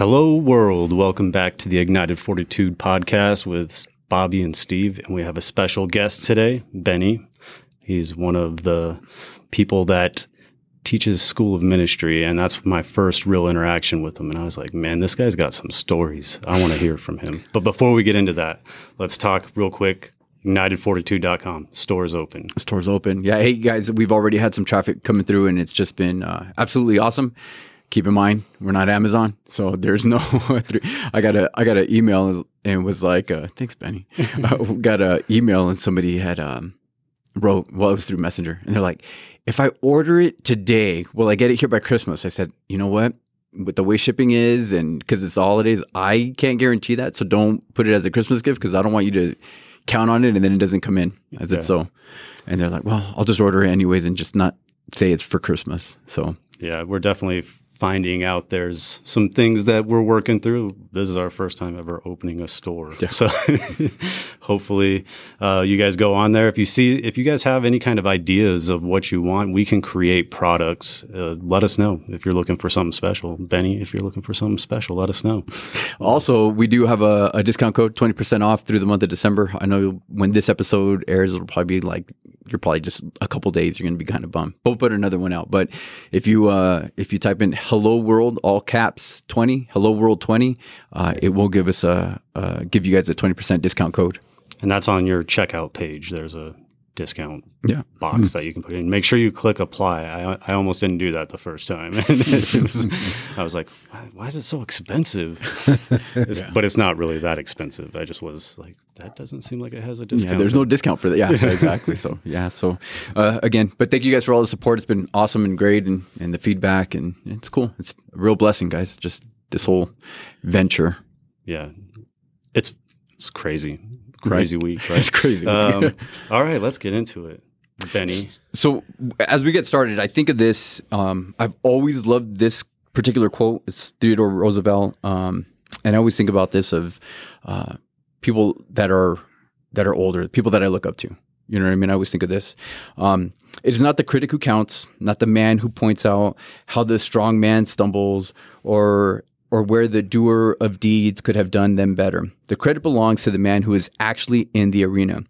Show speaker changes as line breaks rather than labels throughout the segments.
Hello, world. Welcome back to the Ignited Fortitude podcast with Bobby and Steve. And we have a special guest today, Benny. He's one of the people that teaches School of Ministry. And that's my first real interaction with him. And I was like, man, this guy's got some stories. I want to hear from him. But before we get into that, let's talk real quick. IgnitedFortitude.com. Stores open.
Stores open. Yeah. Hey, guys, we've already had some traffic coming through, and it's just been uh, absolutely awesome keep in mind we're not Amazon, so there's no. I got a I got an email and was like, uh, "Thanks, Benny." uh, got an email and somebody had um, wrote well, it was through Messenger, and they're like, "If I order it today, will I get it here by Christmas?" I said, "You know what." With the way shipping is, and because it's holidays, I can't guarantee that. So don't put it as a Christmas gift because I don't want you to count on it and then it doesn't come in as yeah. it's so. And they're like, "Well, I'll just order it anyways and just not say it's for Christmas." So
yeah, we're definitely finding out there's some things that we're working through. This is our first time ever opening a store. Yeah. So hopefully uh, you guys go on there. If you see, if you guys have any kind of ideas of what you want, we can create products. Uh, let us know if you're looking for something special. Benny, if you're looking for something special, let us know.
Also, we do have a, a discount code, 20% off through the month of December. I know when this episode airs, it'll probably be like you're probably just a couple days you're going to be kind of bummed. But we'll put another one out. But if you uh, if you type in "Hello World" all caps twenty, "Hello World" twenty, uh, it will give us a uh, give you guys a twenty percent discount code.
And that's on your checkout page. There's a discount yeah. box mm-hmm. that you can put in. Make sure you click apply. I, I almost didn't do that the first time. was, I was like, why, why, is it so expensive? It's, yeah. But it's not really that expensive. I just was like, that doesn't seem like it has a discount.
Yeah, there's no discount for that. Yeah, exactly. So, yeah. So, uh, again, but thank you guys for all the support. It's been awesome and great and, and the feedback. And it's cool. It's a real blessing, guys. Just this whole venture.
Yeah. It's, it's crazy crazy right. week. Right?
it's crazy. Um,
all right, let's get into it. Benny.
So as we get started, I think of this. Um, I've always loved this particular quote. It's Theodore Roosevelt, um, and I always think about this of uh, people that are that are older, people that I look up to. You know what I mean? I always think of this. Um, it is not the critic who counts, not the man who points out how the strong man stumbles or or where the doer of deeds could have done them better. The credit belongs to the man who is actually in the arena,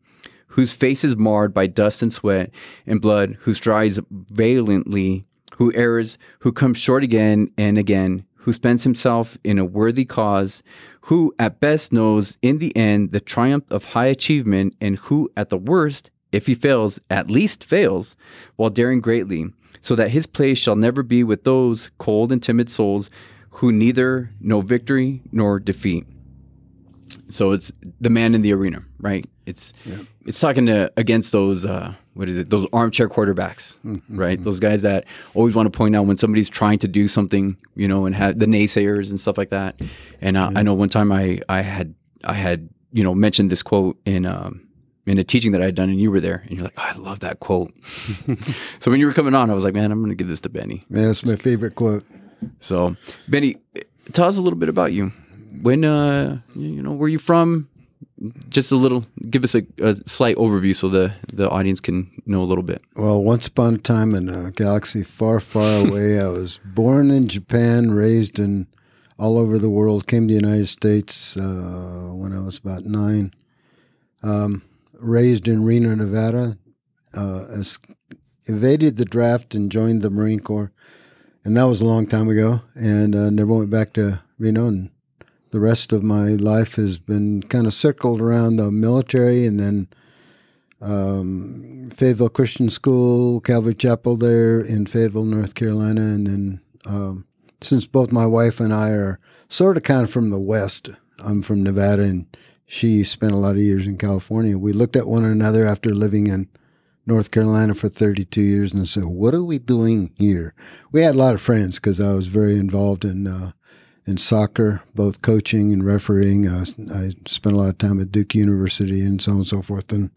whose face is marred by dust and sweat and blood, who strives valiantly, who errs, who comes short again and again, who spends himself in a worthy cause, who at best knows in the end the triumph of high achievement, and who at the worst, if he fails, at least fails, while daring greatly, so that his place shall never be with those cold and timid souls who neither know victory nor defeat. So it's the man in the arena, right? It's yeah. it's talking to against those uh, what is it? Those armchair quarterbacks, mm-hmm. right? Mm-hmm. Those guys that always want to point out when somebody's trying to do something, you know, and have the naysayers and stuff like that. And uh, yeah. I know one time I I had I had you know mentioned this quote in um, in a teaching that I had done, and you were there, and you're like, oh, I love that quote. so when you were coming on, I was like, man, I'm going to give this to Benny.
Yeah, that's my favorite quote.
So, Benny, tell us a little bit about you. When, uh, you know, where you from? Just a little, give us a, a, slight overview so the, the audience can know a little bit.
Well, once upon a time in a galaxy far, far away, I was born in Japan, raised in all over the world, came to the United States uh, when I was about nine. Um, raised in Reno, Nevada, uh, evaded the draft and joined the Marine Corps and that was a long time ago, and uh, never went back to Reno. And the rest of my life has been kind of circled around the military, and then um, Fayetteville Christian School, Calvary Chapel there in Fayetteville, North Carolina, and then um, since both my wife and I are sort of kind of from the West, I'm from Nevada, and she spent a lot of years in California. We looked at one another after living in North Carolina for 32 years and said, "What are we doing here?" We had a lot of friends because I was very involved in uh, in soccer, both coaching and refereeing. I, spent a lot of time at Duke University and so on and so forth, and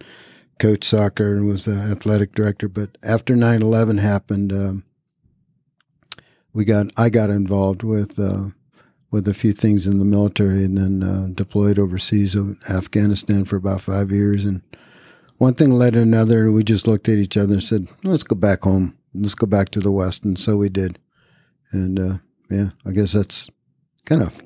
coached soccer and was the athletic director. But after 9/11 happened, um, we got I got involved with. Uh, with a few things in the military, and then uh, deployed overseas Afghanistan for about five years, and one thing led to another, and we just looked at each other and said, "Let's go back home. Let's go back to the West." And so we did. And uh, yeah, I guess that's kind of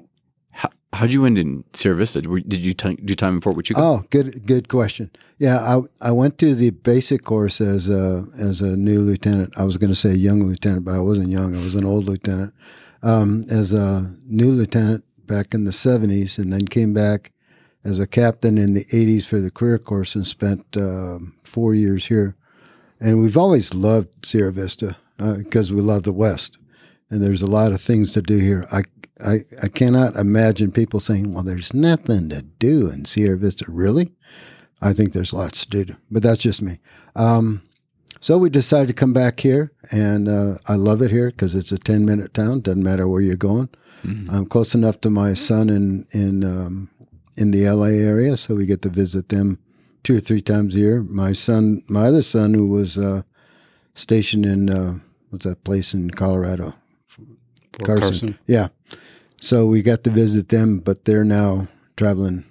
How, how'd you end in Sierra Vista? Did you t- do time in Fort Huachuca?
Oh, good, good question. Yeah, I I went to the basic course as a as a new lieutenant. I was going to say young lieutenant, but I wasn't young. I was an old lieutenant. Um, as a new lieutenant back in the seventies, and then came back as a captain in the eighties for the career course, and spent um four years here. And we've always loved Sierra Vista because we love the West, and there's a lot of things to do here. I I, I cannot imagine people saying, well, there's nothing to do in Sierra Vista. Really? I think there's lots to do, but that's just me. Um, so we decided to come back here, and uh, I love it here because it's a 10 minute town. Doesn't matter where you're going. I'm close enough to my son in, in, um, in the LA area, so we get to visit them two or three times a year. My son, my other son, who was uh, stationed in, uh, what's that place in Colorado?
Fort
Carson.
Carson.
Yeah. So we got to visit them, but they're now traveling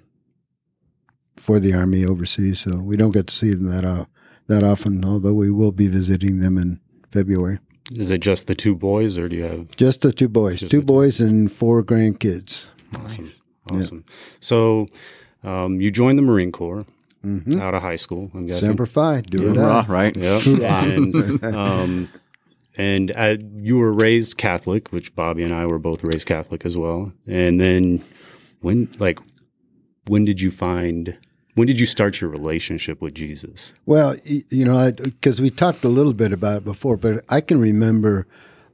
for the army overseas, so we don't get to see them that uh, that often. Although we will be visiting them in February.
Is it just the two boys, or do you have
Just the two boys, two
the two.
boys and four grandkids.
awesome? Awesome. So um, you joined the Marine Corps
Mm-hmm.
out of high school. I'm guessing.
Semper Fi, do it.
Hoorah,
out.
right?
Yep. and um, and uh, you were raised Catholic, which Bobby and I were both raised Catholic as well. And then when, like, when did you find? When did you start your relationship with Jesus?
Well, you know, because we talked a little bit about it before, but I can remember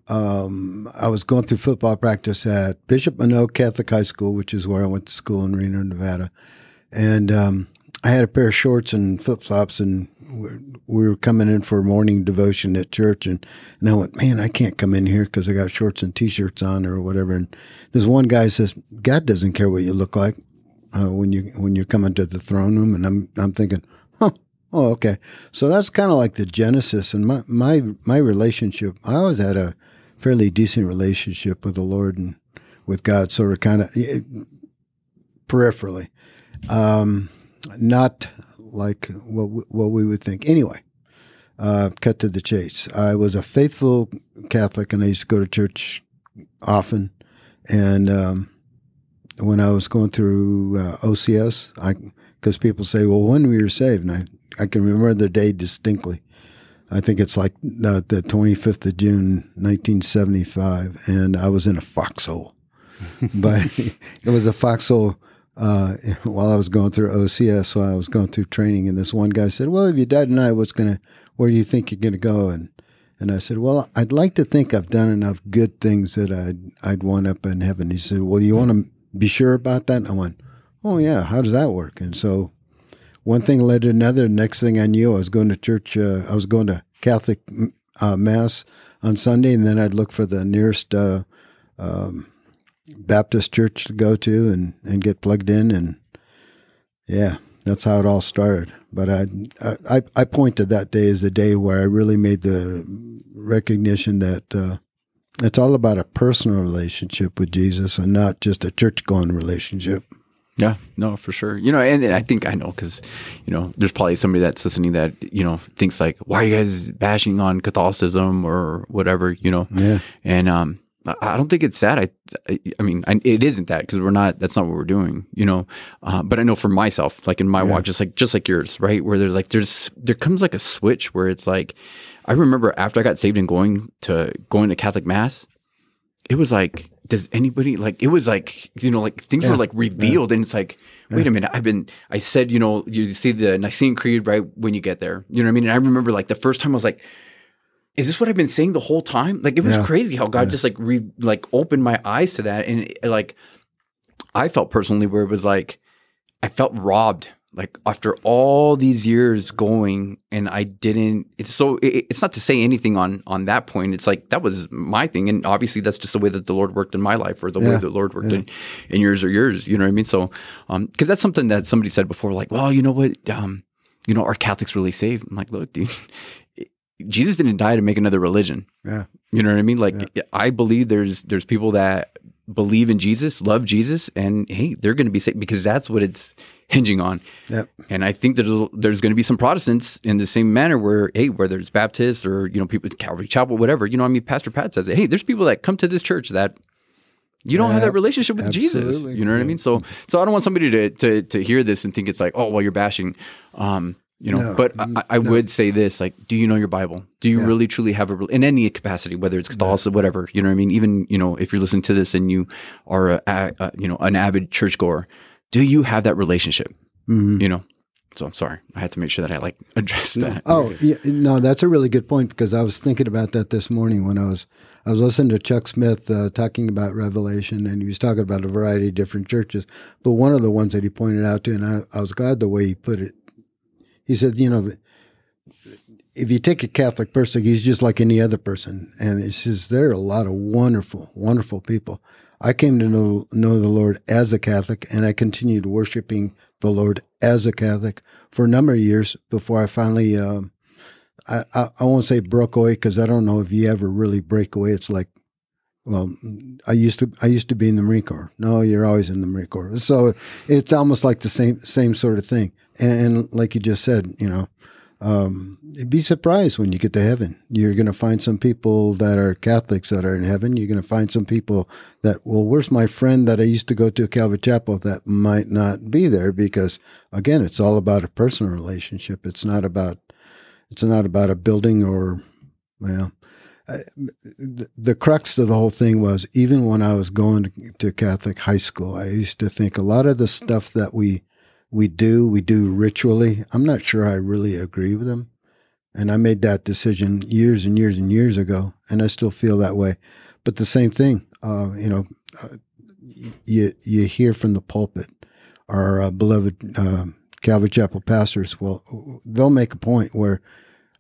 um, I was going through football practice at Bishop Manogue Catholic High School, which is where I went to school in Reno, Nevada. And um, I had a pair of shorts and flip flops, and we- we were coming in for morning devotion at church. And, and I went, man, I can't come in here because I got shorts and t shirts on or whatever. And this one guy says, God doesn't care what you look like uh, when you when you're coming to the throne room, and I'm I'm thinking, huh, oh okay. So that's kind of like the genesis, and my my my relationship. I always had a fairly decent relationship with the Lord and with God, sort of kind of peripherally, um, not like what we- what we would think. Anyway, uh, cut to the chase. I was a faithful Catholic, and I used to go to church often, and. Um, when I was going through uh, OCS, I because people say, "Well, when we were you saved?" And I, I can remember the day distinctly. I think it's like the, the 25th of June, 1975, and I was in a foxhole. but it was a foxhole uh, while I was going through OCS. So I was going through training, and this one guy said, "Well, if you died tonight, what's gonna? Where do you think you're gonna go?" And and I said, "Well, I'd like to think I've done enough good things that I'd I'd wind up in heaven." He said, "Well, you want to be sure about that?" And I went, "Oh yeah, how does that work?" And so one thing led to another. Next thing I knew, I was going to church. Uh, I was going to Catholic uh, mass on Sunday, and then I'd look for the nearest uh, um, Baptist church to go to and and get plugged in. And yeah, that's how it all started. But I I I point to that day as the day where I really made the recognition that. Uh, it's all about a personal relationship with Jesus and not just a church going relationship.
Yeah, no, for sure. You know, and, and I think I know because, you know, there's probably somebody that's listening that you know thinks like, why are you guys bashing on Catholicism or whatever? You know,
Yeah.
and um, I- I don't think it's that. I, I, I mean, I, it isn't that because we're not. That's not what we're doing. You know, uh, but I know for myself, like in my watch, just like just like yours, right? Where there's like there's there comes like a switch where it's like, I remember after I got saved and going to going to Catholic mass, it was like, does anybody like? It was like you know, like things were like revealed, and it's like. Wait a minute! I've been. I said, you know, you see the Nicene Creed right when you get there. You know what I mean? And I remember like the first time I was like, is this what I've been saying the whole time? Like it was
Yeah.
crazy how God just like re like opened my eyes to that, and it, like I felt personally where it was like I felt robbed. Like after all these years going, and I didn't. It's so. It, it's not to say anything on on that point. It's like that was my thing, and obviously that's just the way that the Lord worked in my life, or the way
Yeah.
the Lord worked in, in yours or yours. You know what I mean? So, um, because that's something that somebody said before, like, well, you know what, um, you know, are Catholics really saved? I'm like, look, dude, Jesus didn't die to make another religion.
Yeah.
You know what I mean? Like I believe there's there's people that believe in Jesus, love Jesus, and hey, they're going to be saved because that's what it's hinging on.
Yep.
And I think that there's, there's going to be some Protestants in the same manner where hey, whether it's Baptist or you know people Calvary Chapel, whatever. You know, I mean, Pastor Pat says. Hey, there's people that come to this church that you don't have that relationship with Jesus. You know what I mean? So, so I don't want somebody to to to hear this and think it's like, oh, well, you're bashing. Um, you know,
No,
but I, I would say this: like, do you know your Bible? Do you
Yeah.
really truly have a in any capacity, whether it's Catholicism, whatever? You know what I mean? Even you know, if you're listening to this and you are a, a, you know an avid churchgoer, do you have that relationship?
Mhm.
You know. So I'm sorry, I had to make sure that I like addressed that.
Oh, yeah, no, that's a really good point because I was thinking about that this morning when I was I was listening to Chuck Smith uh, talking about Revelation, and he was talking about a variety of different churches. But one of the ones that he pointed out to, and I, I was glad the way he put it. He said, you know, if you take a Catholic person, he's just like any other person, and he says there are a lot of wonderful, wonderful people. I came to know, know the Lord as a Catholic, and I continued worshiping the Lord as a Catholic for a number of years before I finally, um, I, I, I won't say broke away because I don't know if you ever really break away. It's like, well, I used to, I used to be in the Marine Corps. No, you're always in the Marine Corps. So it's almost like the same, same sort of thing. And, like you just said, you know, um, be surprised when you get to heaven. You're going to find some people that are Catholics that are in heaven. You're going to find some people that, well, where's my friend that I used to go to Calvary Chapel that might not be there because, again, it's all about a personal relationship. It's not about, it's not about a building or, well, I- the crux of the whole thing was even when I was going to Catholic high school, I used to think a lot of the stuff that we we do, we do ritually. I'm not sure I really agree with them. And I made that decision years and years and years ago, and I still feel that way. But the same thing, uh, you know, uh, you you hear from the pulpit, our uh, beloved uh, Calvary Chapel pastors. Well, they'll make a point where,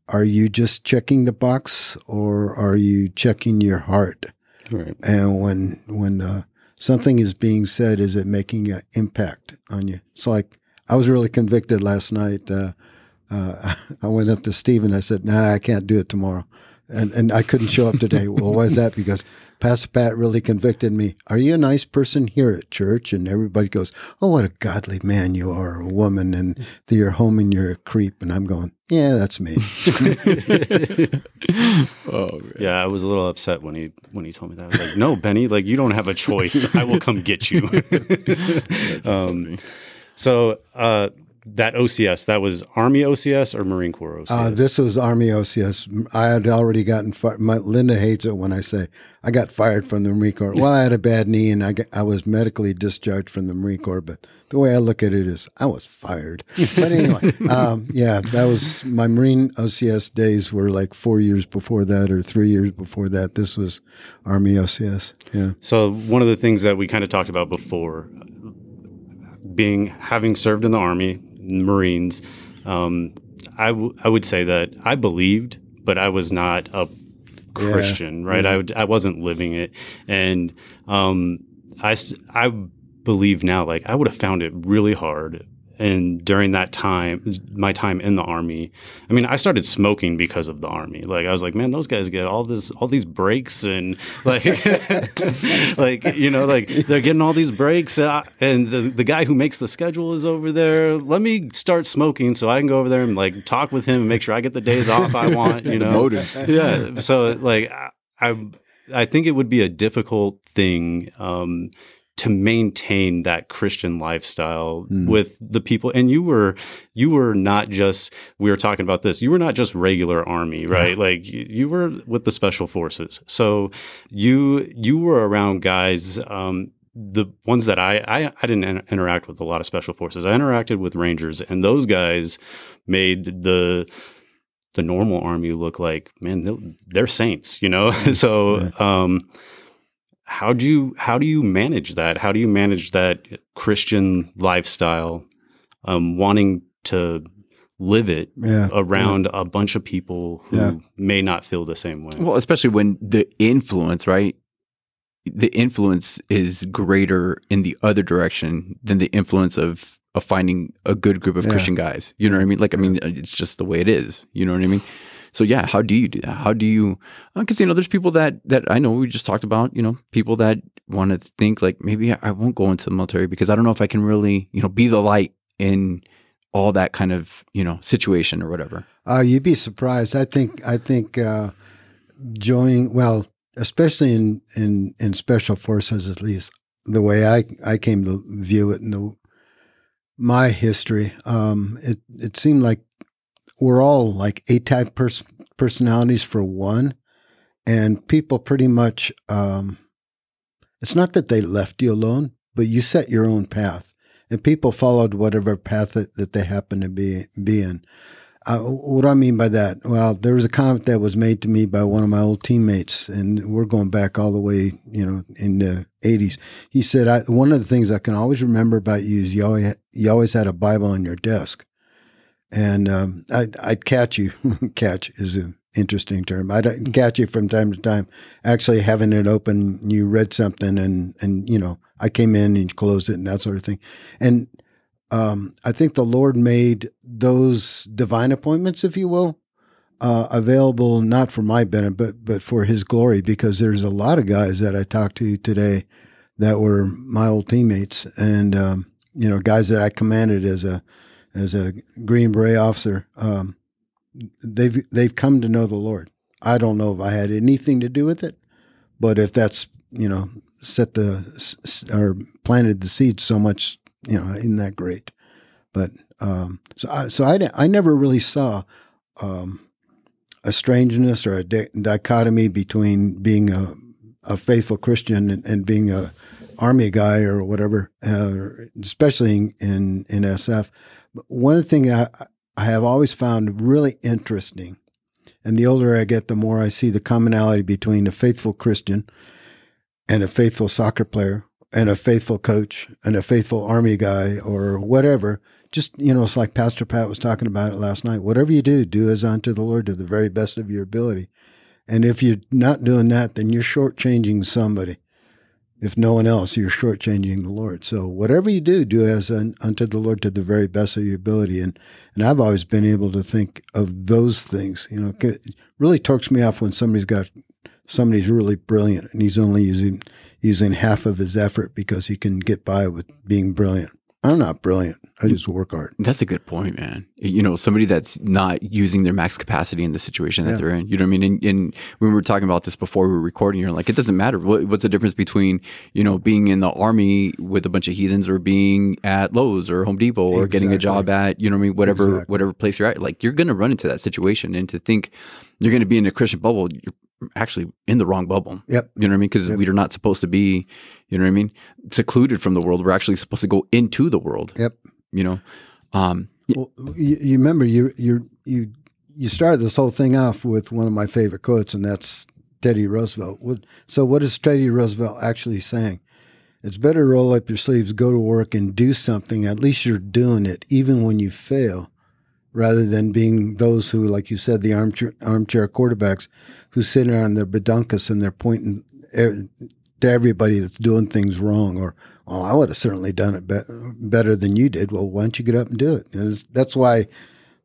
are you just checking the box, or are you checking your heart?
Right.
And when when uh, something is being said, is it making an impact on you? It's like I was really convicted last night. Uh, uh, I went up to Steve and I said, "Nah, I can't do it tomorrow," and and I couldn't show up today. well, why is that? Because Pastor Pat really convicted me. Are you a nice person here at church? And everybody goes, "Oh, what a godly man you are, a woman, and you're home and you're a creep." And I'm going, "Yeah, that's me."
Oh, man.
Yeah, I was a little upset when he when he told me that. I was like, "No, Benny, like you don't have a choice. I will come get you." um, so uh, that OCS, that was Army OCS or Marine Corps OCS?
Uh, this was Army OCS. I had already gotten fired. My, Linda hates it when I say I got fired from the Marine Corps. Well, I had a bad knee and I, got, I was medically discharged from the Marine Corps. But the way I look at it is I was fired. But anyway, um, yeah, that was my Marine OCS days were like four years before that or three years before that. This was Army OCS. Yeah.
So one of the things that we kind of talked about before, being having served in the army, Marines, um, I, w- I would say that I believed, but I was not a Christian, right? I would, I wasn't living it, and um, I I believe now, like I would have found it really hard. And during that time, my time in the army, I mean, I started smoking because of the army. Like I was like, man, those guys get all this, all these breaks, and like, like you know, like they're getting all these breaks, uh, and the the guy who makes the schedule is over there. Let me start smoking so I can go over there and like talk with him and make sure I get the days off I want. You know,
motives.
yeah. So like I, I I think it would be a difficult thing um, to maintain that Christian lifestyle with the people. And you were you were not just we were talking about this. You were not just regular army, right? Like you, you were with the special forces. So you you were around guys. Um, the ones that I, I I didn't in- interact with a lot of special forces. I interacted with Rangers, and those guys made the the normal army look like man they're, they're saints you know so um how do you how do you manage that how do you manage that christian lifestyle um wanting to live it
Yeah.
around a bunch of people who
Yeah.
may not feel the same way
Well, especially when the influence, right? The influence is greater in the other direction than the influence of of finding a good group of
Yeah.
Christian guys. You know what I mean? Like, I mean, it's just the way it is. You know what I mean? So yeah, how do you do that? How do you? Because you know, there's people that that I know we just talked about. You know, people that want to think like maybe I won't go into the military because I don't know if I can really you know be the light in all that kind of you know situation or whatever.
Uh, you'd be surprised. I think I think uh, joining well especially in, in, in special forces, at least the way I, I came to view it in the, my history, um, it, it seemed like we're all like A type pers- personalities for one. And people pretty much, um, it's not that they left you alone, but you set your own path. And people followed whatever path that, that they happened to be, be in. Uh, what do I mean by that? Well, there was a comment that was made to me by one of my old teammates, and we're going back all the way, you know, in the 80s. He said, One of the things I can always remember about you is you always, you always had a Bible on your desk. And um, I'd, I'd catch you. catch is an interesting term. I'd catch you from time to time, actually having it open. You read something, and, and you know, I came in and closed it and that sort of thing. And um, I think the Lord made those divine appointments, if you will, uh, available not for my benefit, but but for His glory. Because there's a lot of guys that I talked to today that were my old teammates, and um, you know, guys that I commanded as a as a Green Beret officer. Um, they've they've come to know the Lord. I don't know if I had anything to do with it, but if that's you know set the or planted the seed so much you know, isn't that great? But um, so I, so I, I never really saw um, a strangeness or a di- dichotomy between being a, a faithful Christian and, and, being a army guy or whatever, uh, especially in, in, in SF. But one thing I, I have always found really interesting, and the older I get, the more I see the commonality between a faithful Christian and a faithful soccer player and a faithful coach and a faithful army guy or whatever. Just, you know, it's like Pastor Pat was talking about it last night. Whatever you do, do as unto the Lord to the very best of your ability. And if you're not doing that, then you're shortchanging somebody. If no one else, you're shortchanging the Lord. So whatever you do, do as un, unto the Lord to the very best of your ability. And and I've always been able to think of those things. You know, it really torques me off when somebody's got somebody's really brilliant and he's only using using half of his effort because he can get by with being brilliant. I'm not brilliant. I just work hard.
That's a good point, man. You know, somebody that's not using their max capacity in the situation that yeah. they're in. You know what I mean? And, and, when we were talking about this before we were recording, you're like, it doesn't matter. What, what's the difference between, you know, being in the army with a bunch of heathens or being at Lowe's or Home Depot or exactly. getting a job at, you know what I mean? Whatever, exactly. whatever place you're at. Like, you're going to run into that situation. And to think you're going to be in a Christian bubble, you're actually in the wrong bubble.
Yep.
You know what I mean? Because yep. we are not supposed to be, you know what I mean, secluded from the world. We're actually supposed to go into the world.
Yep.
You know. Um,
well, you, you remember you you you you started this whole thing off with one of my favorite quotes, and that's Teddy Roosevelt. So, what is Teddy Roosevelt actually saying? It's better to roll up your sleeves, go to work, and do something. At least you're doing it, even when you fail, rather than being those who, like you said, the armchair, armchair quarterbacks who sit on their bedunkus and they're pointing to everybody that's doing things wrong or, oh, I would have certainly done it be- better than you did. Well, why don't you get up and do it? And that's why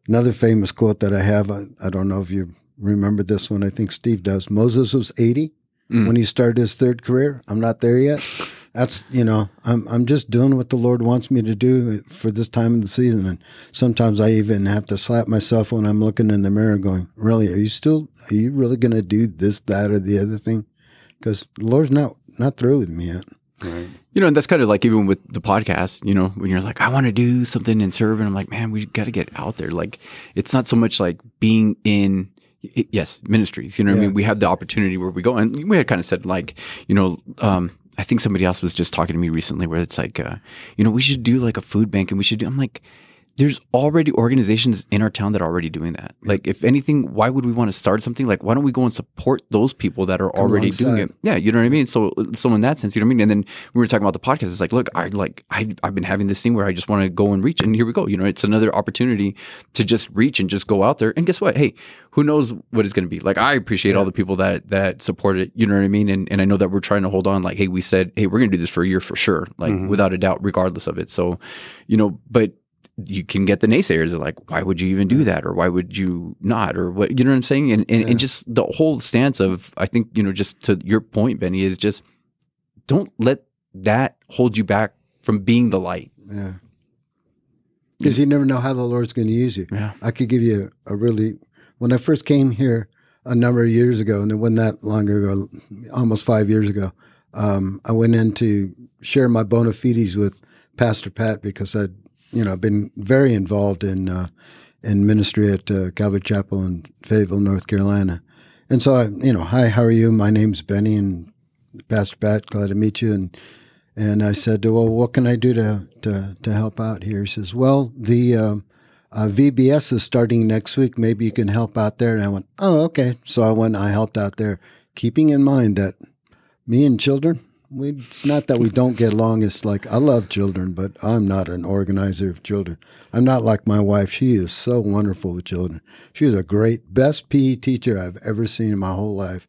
another famous quote that I have, I, I, don't know if you remember this one. I think Steve does. Moses was 80 mm. when he started his third career. I'm not there yet that's you know I'm I'm just doing what the Lord wants me to do for this time of the season, and sometimes I even have to slap myself when I'm looking in the mirror, going, "Really? Are you still? Are you really going to do this, that, or the other thing?" Because the Lord's not not through with me yet.
Right. You know, and that's kind of like even with the podcast, you know, when you're like, I want to do something and serve, and I'm like, man, we got to get out there. Like, it's not so much like being in yes ministries you know yeah. i mean we have the opportunity where we go and we had kind of said like you know um, I think somebody else was just talking to me recently where it's like, uh, you know, we should do like a food bank and we should do, I'm like, there's already organizations in our town that are already doing that. Like, if anything, why would we want to start something? Like, why don't we go and support those people that are Come already alongside. doing it? Yeah, you know what I mean. So, so in that sense, you know what I mean. And then we were talking about the podcast. It's like, look, I like I I've been having this thing where I just want to go and reach, and here we go. You know, it's another opportunity to just reach and just go out there. And guess what? Hey, who knows what it's going to be? Like, I appreciate yeah. all the people that that support it. You know what I mean? And and I know that we're trying to hold on. Like, hey, we said, hey, we're going to do this for a year for sure, like mm-hmm. without a doubt, regardless of it. So, you know, but you can get the naysayers are like, why would you even do that? Or why would you not? Or what, you know what I'm saying? And, and, yeah. and just the whole stance of, I think, you know, just to your point, Benny, is just don't let that hold you back from being the light.
Yeah. Because you never know how the Lord's going to use you.
Yeah.
I could give you a really, when I first came here, a number of years ago, and it wasn't that long ago, almost five years ago. Um, I went in to share my bona fides with Pastor Pat because I'd you know been very involved in uh, in ministry at uh, Calvary Chapel in Fayetteville, North Carolina. And so I, you know, hi, how are you? My name's Benny, and Pastor Pat, glad to meet you. And and I said, well, what can I do to to, to help out here? He says, well, the um, uh, VBS is starting next week. Maybe you can help out there. And I went, oh, okay. So I went. I helped out there, keeping in mind that me and children. We, it's not that we don't get along. It's like I love children, but I'm not an organizer of children. I'm not like my wife. She is so wonderful with children. She is a great, best PE teacher I've ever seen in my whole life.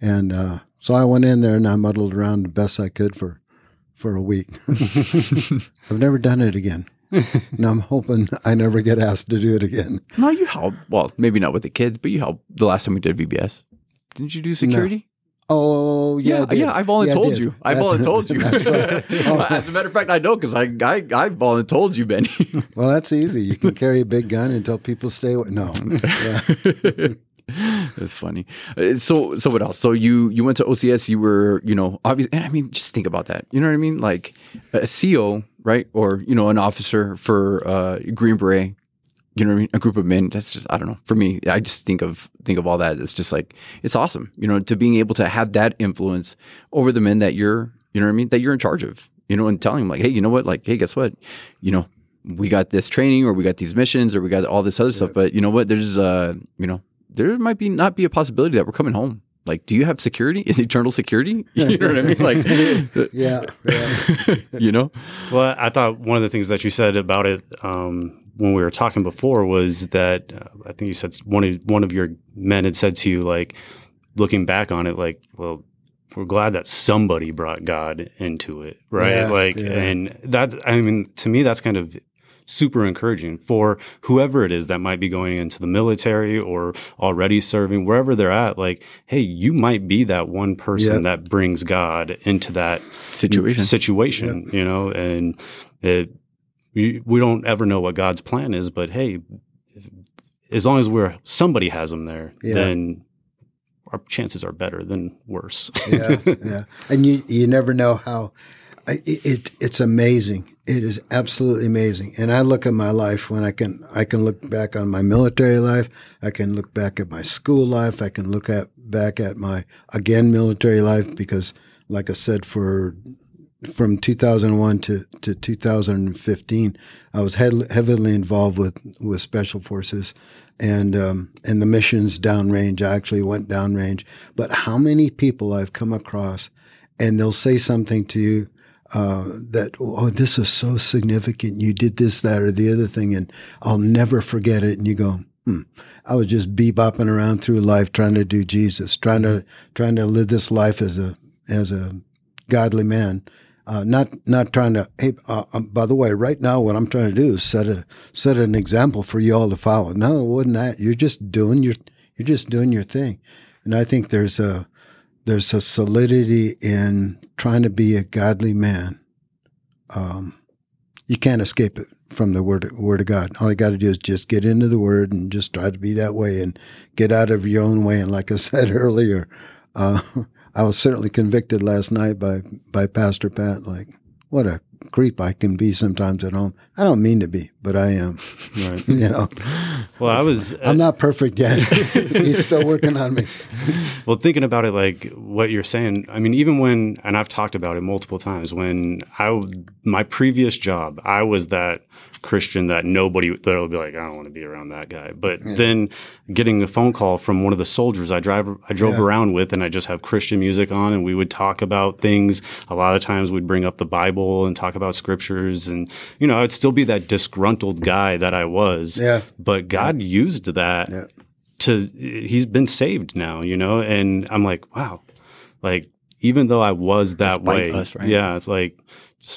And uh, so I went in there and I muddled around the best I could for for a week. I've never done it again. and I'm hoping I never get asked to do it again.
No, you help. Well, maybe not with the kids, but you helped the last time we did VBS. Didn't you do security?
Oh yeah,
Yeah, yeah, I voluntold
did.
you. I've
That's-
voluntold you.
Right. Oh,
As a matter of fact, I know because I I I voluntold you, Benny.
well, that's easy. You can carry a big gun and tell people stay away. No, yeah.
That's funny. Uh, So so what else? So you you went to OCS. You were you know obviously. And I mean, just think about that. You know what I mean? Like a CO, right? Or you know, an officer for uh, Green Beret. You know what I mean? A group of men. That's just I don't know. For me, I just think of think of all that. It's just like it's awesome. You know, to being able to have that influence over the men that you're. You know what I mean? That you're in charge of. You know, and telling them like, hey, you know what? Like, hey, guess what? You know, we got this training or we got these missions or we got all this other stuff. But you know what? There's uh, you know, there might be not be a possibility that we're coming home. Like, do you have security? Is Eternal security? You know what I mean? Like,
yeah, yeah.
you know?
Well, I thought one of the things that you said about it um, when we were talking before was that uh, I think you said one of one of your men had said to you, like, looking back on it, like, well, we're glad that somebody brought God into it, right?
Yeah,
like,
yeah.
and that, I mean, to me, that's kind of super encouraging for whoever it is that might be going into the military or already serving wherever they're at like hey you might be that one person
Yeah.
that brings god into that
Situation.
situation you know and it we, we don't ever know what god's plan is but hey as long as we're somebody has them there
Yeah.
then our chances are better than worse
yeah, yeah. And you you never know how it, it it's amazing. It is absolutely amazing. And I look at my life when I can I can look back on my military life. I can look back at my school life. I can look at back at my again military life because, like I said, for from 2001 to, to 2015, I was head, heavily involved with, with special forces and um, and the missions downrange. I actually went downrange. But how many people I've come across, and they'll say something to you uh, that oh this is so significant. You did this, that, or the other thing, and I'll never forget it. And you go. Hmm. I was just bebopping around through life trying to do Jesus, trying to trying to live this life as a as a godly man. Uh, not not trying to. Hey, uh, um, by the way, right now what I'm trying to do is set a set an example for you all to follow. No, it wasn't that. You're just doing your you're just doing your thing, and I think there's a there's a solidity in trying to be a godly man. Um, you can't escape it from the word word of God. All you got to do is just get into the word and just try to be that way and get out of your own way. And like I said earlier, uh, I was certainly convicted last night by by Pastor Pat. Like, what a creep I can be sometimes at home. I don't mean to be, but I am.
right
You know,
well i was
I'm uh, not perfect yet. He's still working on me.
Well, thinking about it, like what you're saying, I mean, even when, and I've talked about it multiple times, when I, my previous job, I was that Christian that nobody, that'll be like, I don't want to be around that guy. But then getting a phone call from one of the soldiers I drive, I drove
Yeah.
around with, and I just have Christian music on, and we would talk about things. A lot of times we'd bring up the Bible and talk about scriptures, and, you know, I'd still be that disgruntled guy that I was.
Yeah.
But God used that
Yeah.
To he's been saved now, you know, and I'm like, wow, like even though I was that
Despite
way,
us, right?
yeah, like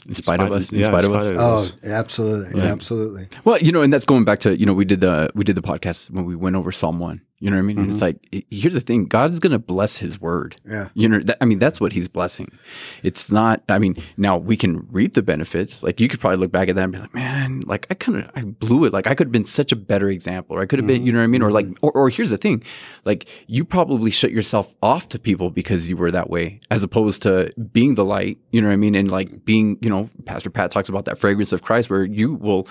In spite of us, in spite of us.
Oh, absolutely, absolutely.
Well, you know, and that's going back to you know we did the we did the podcast when we went over Psalm one, You know what I mean? And it's mm-hmm. like, here's the thing God's going to bless his word.
Yeah.
You know, that, I mean, that's what he's blessing. It's not, I mean, now we can reap the benefits. Like, you could probably look back at that and be like, man, like, I kind of, I blew it. Like, I could have been such a better example, or I could have been, mm-hmm. you know what I mean? Or like, mm-hmm. or, or here's the thing like, you probably shut yourself off to people because you were that way, as opposed to being the light, you know what I mean? And like being, you know, Pastor Pat talks about that fragrance of Christ where you will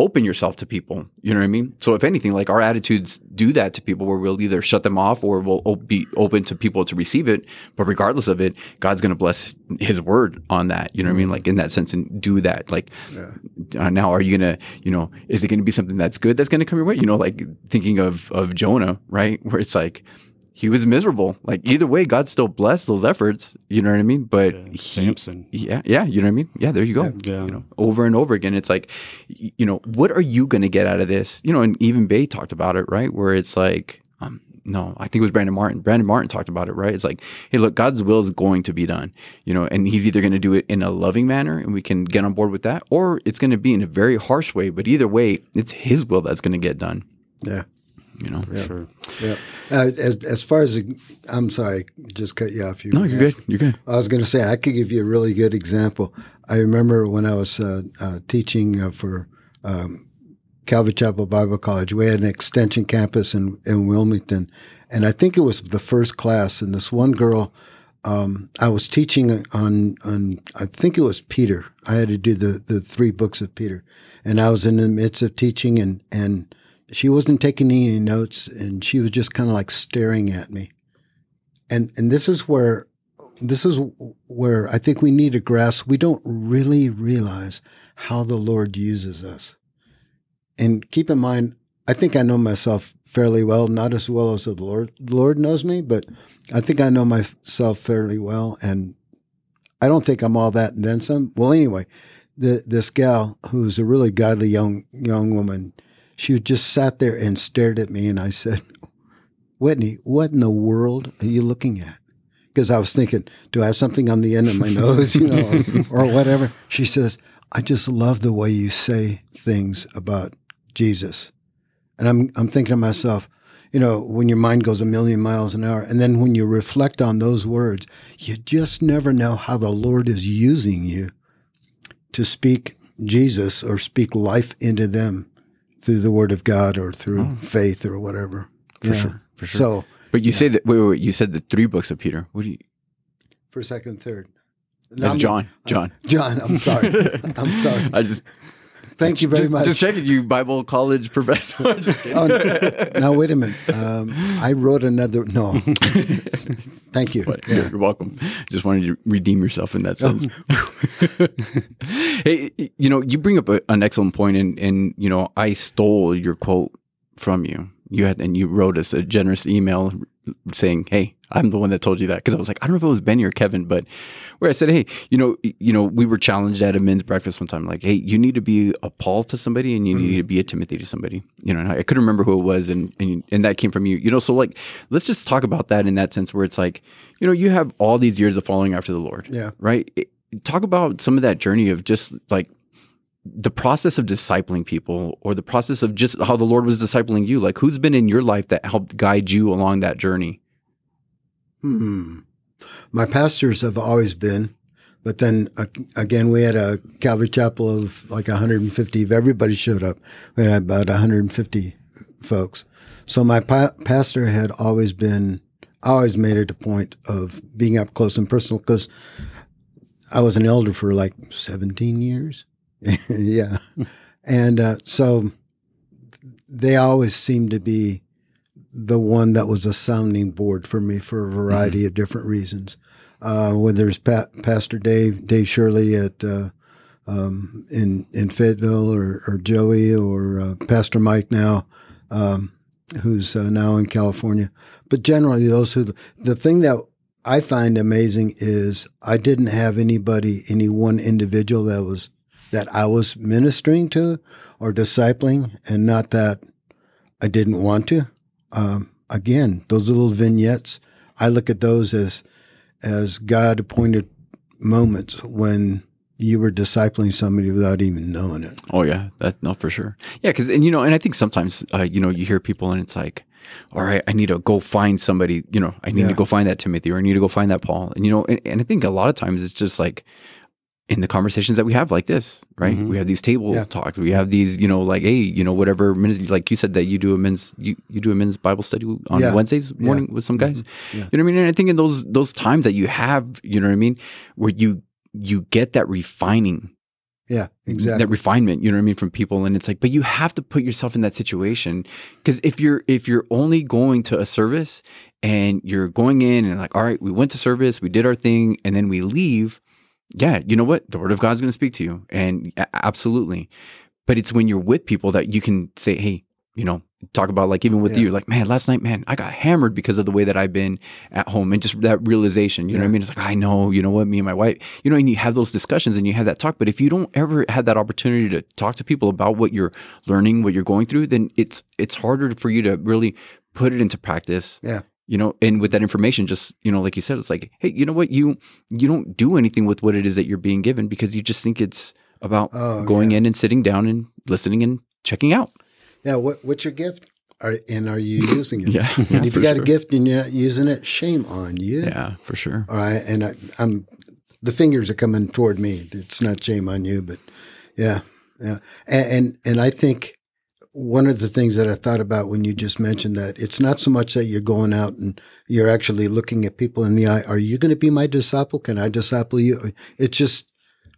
open yourself to people. You know what I mean? So if anything, like our attitudes do that to people where we'll either shut them off or we'll op- be open to people to receive it. But regardless of it, God's going to bless his word on that. You know what I mean? Like in that sense and do that. Like uh, now are you going to, you know, is it going to be something that's good that's going to come your way? You know, like thinking of, of Jonah, right? Where it's like, he was miserable. Like either way, God still blessed those efforts. You know what I mean? But he,
Samson.
yeah, yeah, you know what I mean? Yeah, there you go.
Yeah.
You know, over and over again. It's like, you know, what are you going to get out of this? You know, and even Bay talked about it, right? Where it's like, um, no, I think it was Brandon Martin. Brandon Martin talked about it, right? It's like, hey, look, God's will is going to be done, you know, and he's either going to do it in a loving manner and we can get on board with that, or it's going to be in a very harsh way. But either way, it's his will that's going to get done,
Yeah.
You know?
Sure.
Yeah. Uh, as, as far as, I'm sorry, just cut you off. You
No, you're good. You're good.
I was going to say I could give you a really good example. I remember when I was uh, uh, teaching uh, for um, Calvary Chapel Bible College, we had an extension campus in, in Wilmington, and I think it was the first class. And this one girl, um, I was teaching on on I think it was Peter. I had to do the the three books of Peter, and I was in the midst of teaching, and and she wasn't taking any notes, and she was just kind of like staring at me and and this is where this is where I think we need to grasp. We don't really realize how the Lord uses us. And keep in mind, I think I know myself fairly well, not as well as the Lord the Lord knows me, but I think I know myself fairly well, and I don't think I'm all that and then some. Well, anyway, the, this gal who's a really godly young young woman, she just sat there and stared at me, and I said, Whitney, what in the world are you looking at? Because I was thinking, do I have something on the end of my nose, you know, or, or whatever? She says, I just love the way you say things about Jesus. And I'm, I'm thinking to myself, you know, when your mind goes a million miles an hour, and then when you reflect on those words, you just never know how the Lord is using you to speak Jesus or speak life into them through the Word of God or through oh. faith or whatever. For
sure, for sure.
So,
But you say that, wait, wait, wait, you said the three books of Peter. What do you,
for second, third.
that's John. John.
John, I'm sorry. I'm sorry.
I just,
Thank you very
just,
much.
Just checking you, Bible college professor. Just kidding.
Oh, now wait a minute. Um, I wrote another. No, thank you.
But you're, you're welcome. Just wanted to redeem yourself in that sense. hey, you know, you bring up a, an excellent point, and and you know, I stole your quote from you. You had and you wrote us a generous email saying, "Hey, I'm the one that told you that." Because I was like, I don't know if it was Benny or Kevin, but where I said, "Hey, you know, you know, we were challenged at a men's breakfast one time, like, hey, you need to be a Paul to somebody, and you need mm-hmm. to be a Timothy to somebody." You know, and I, I couldn't remember who it was, and and and that came from you. You know, so like, let's just talk about that in that sense, where it's like, you know, you have all these years of following after the Lord,
Yeah.
right? It- talk about some of that journey of just like the process of discipling people or the process of just how the Lord was discipling you. Like who's been in your life that helped guide you along that journey?
Hmm. My pastors have always been, but then uh, again, we had a Calvary Chapel of like 150. If everybody showed up, we had about 150 folks. So my pa- pastor had always been, I always made it a point of being up close and personal because I was an elder for like 17 years. yeah. And uh, so they always seemed to be the one that was a sounding board for me for a variety of different reasons. Uh, whether it's pa- Pastor Dave, Dave Shirley at uh, um, in in Fayetteville, or, or Joey, or uh, Pastor Mike now, um, who's uh, now in California. But generally, those who the thing that I find amazing is I didn't have anybody, any one individual that was that I was ministering to or discipling, and not that I didn't want to. Um, again, those little vignettes, I look at those as as God appointed moments when you were discipling somebody without even knowing it.
Oh yeah, that no for sure. Yeah, because and you know, and I think sometimes uh, you know you hear people and it's like, all right, I need to go find somebody. You know, I need
Yeah.
to go find that Timothy or I need to go find that Paul. And you know, and, and I think a lot of times it's just like in the conversations that we have like this, right?
Mhm.
We have these table
Yeah.
talks. We have these, you know, like hey, you know, whatever. Ministry, like you said that you do a men's you, you do a men's Bible study on
Yeah.
Wednesdays morning with some guys.
Yeah.
You know what I mean? And I think in those those times that you have, you know what I mean, where you you get that refining
Yeah, exactly.
that refinement you know what i mean from people and it's like but you have to put yourself in that situation because if you're if you're only going to a service and you're going in and like all right we went to service we did our thing and then we leave yeah you know what? The word of god's going to speak to you and absolutely. But it's when you're with people that you can say hey you know talk about like even with
Yeah.
you like man last night man i got hammered because of the way that i've been at home and just that realization you know what i mean? It's like i know you know what? Me and my wife you know and you have those discussions and you have that talk but if you don't ever have that opportunity to talk to people about what you're learning what you're going through then it's it's harder for you to really put it into practice
Yeah.
You know and with that information just you know like you said it's like hey you know what you you don't do anything with what it is that you're being given because you just think it's about
Oh,
going in and sitting down and listening and checking out
yeah. What, what's your gift? Are, and are you using it?
yeah,
And if you got
sure.
a gift and you're not using it, shame on you.
yeah for sure
All right. And I, I'm, the fingers are coming toward me. It's not shame on you, but yeah. Yeah. And, and, and I think one of the things that I thought about when you just mentioned that it's not so much that you're going out and you're actually looking at people in the eye. Are you going to be my disciple? Can I disciple you? It's just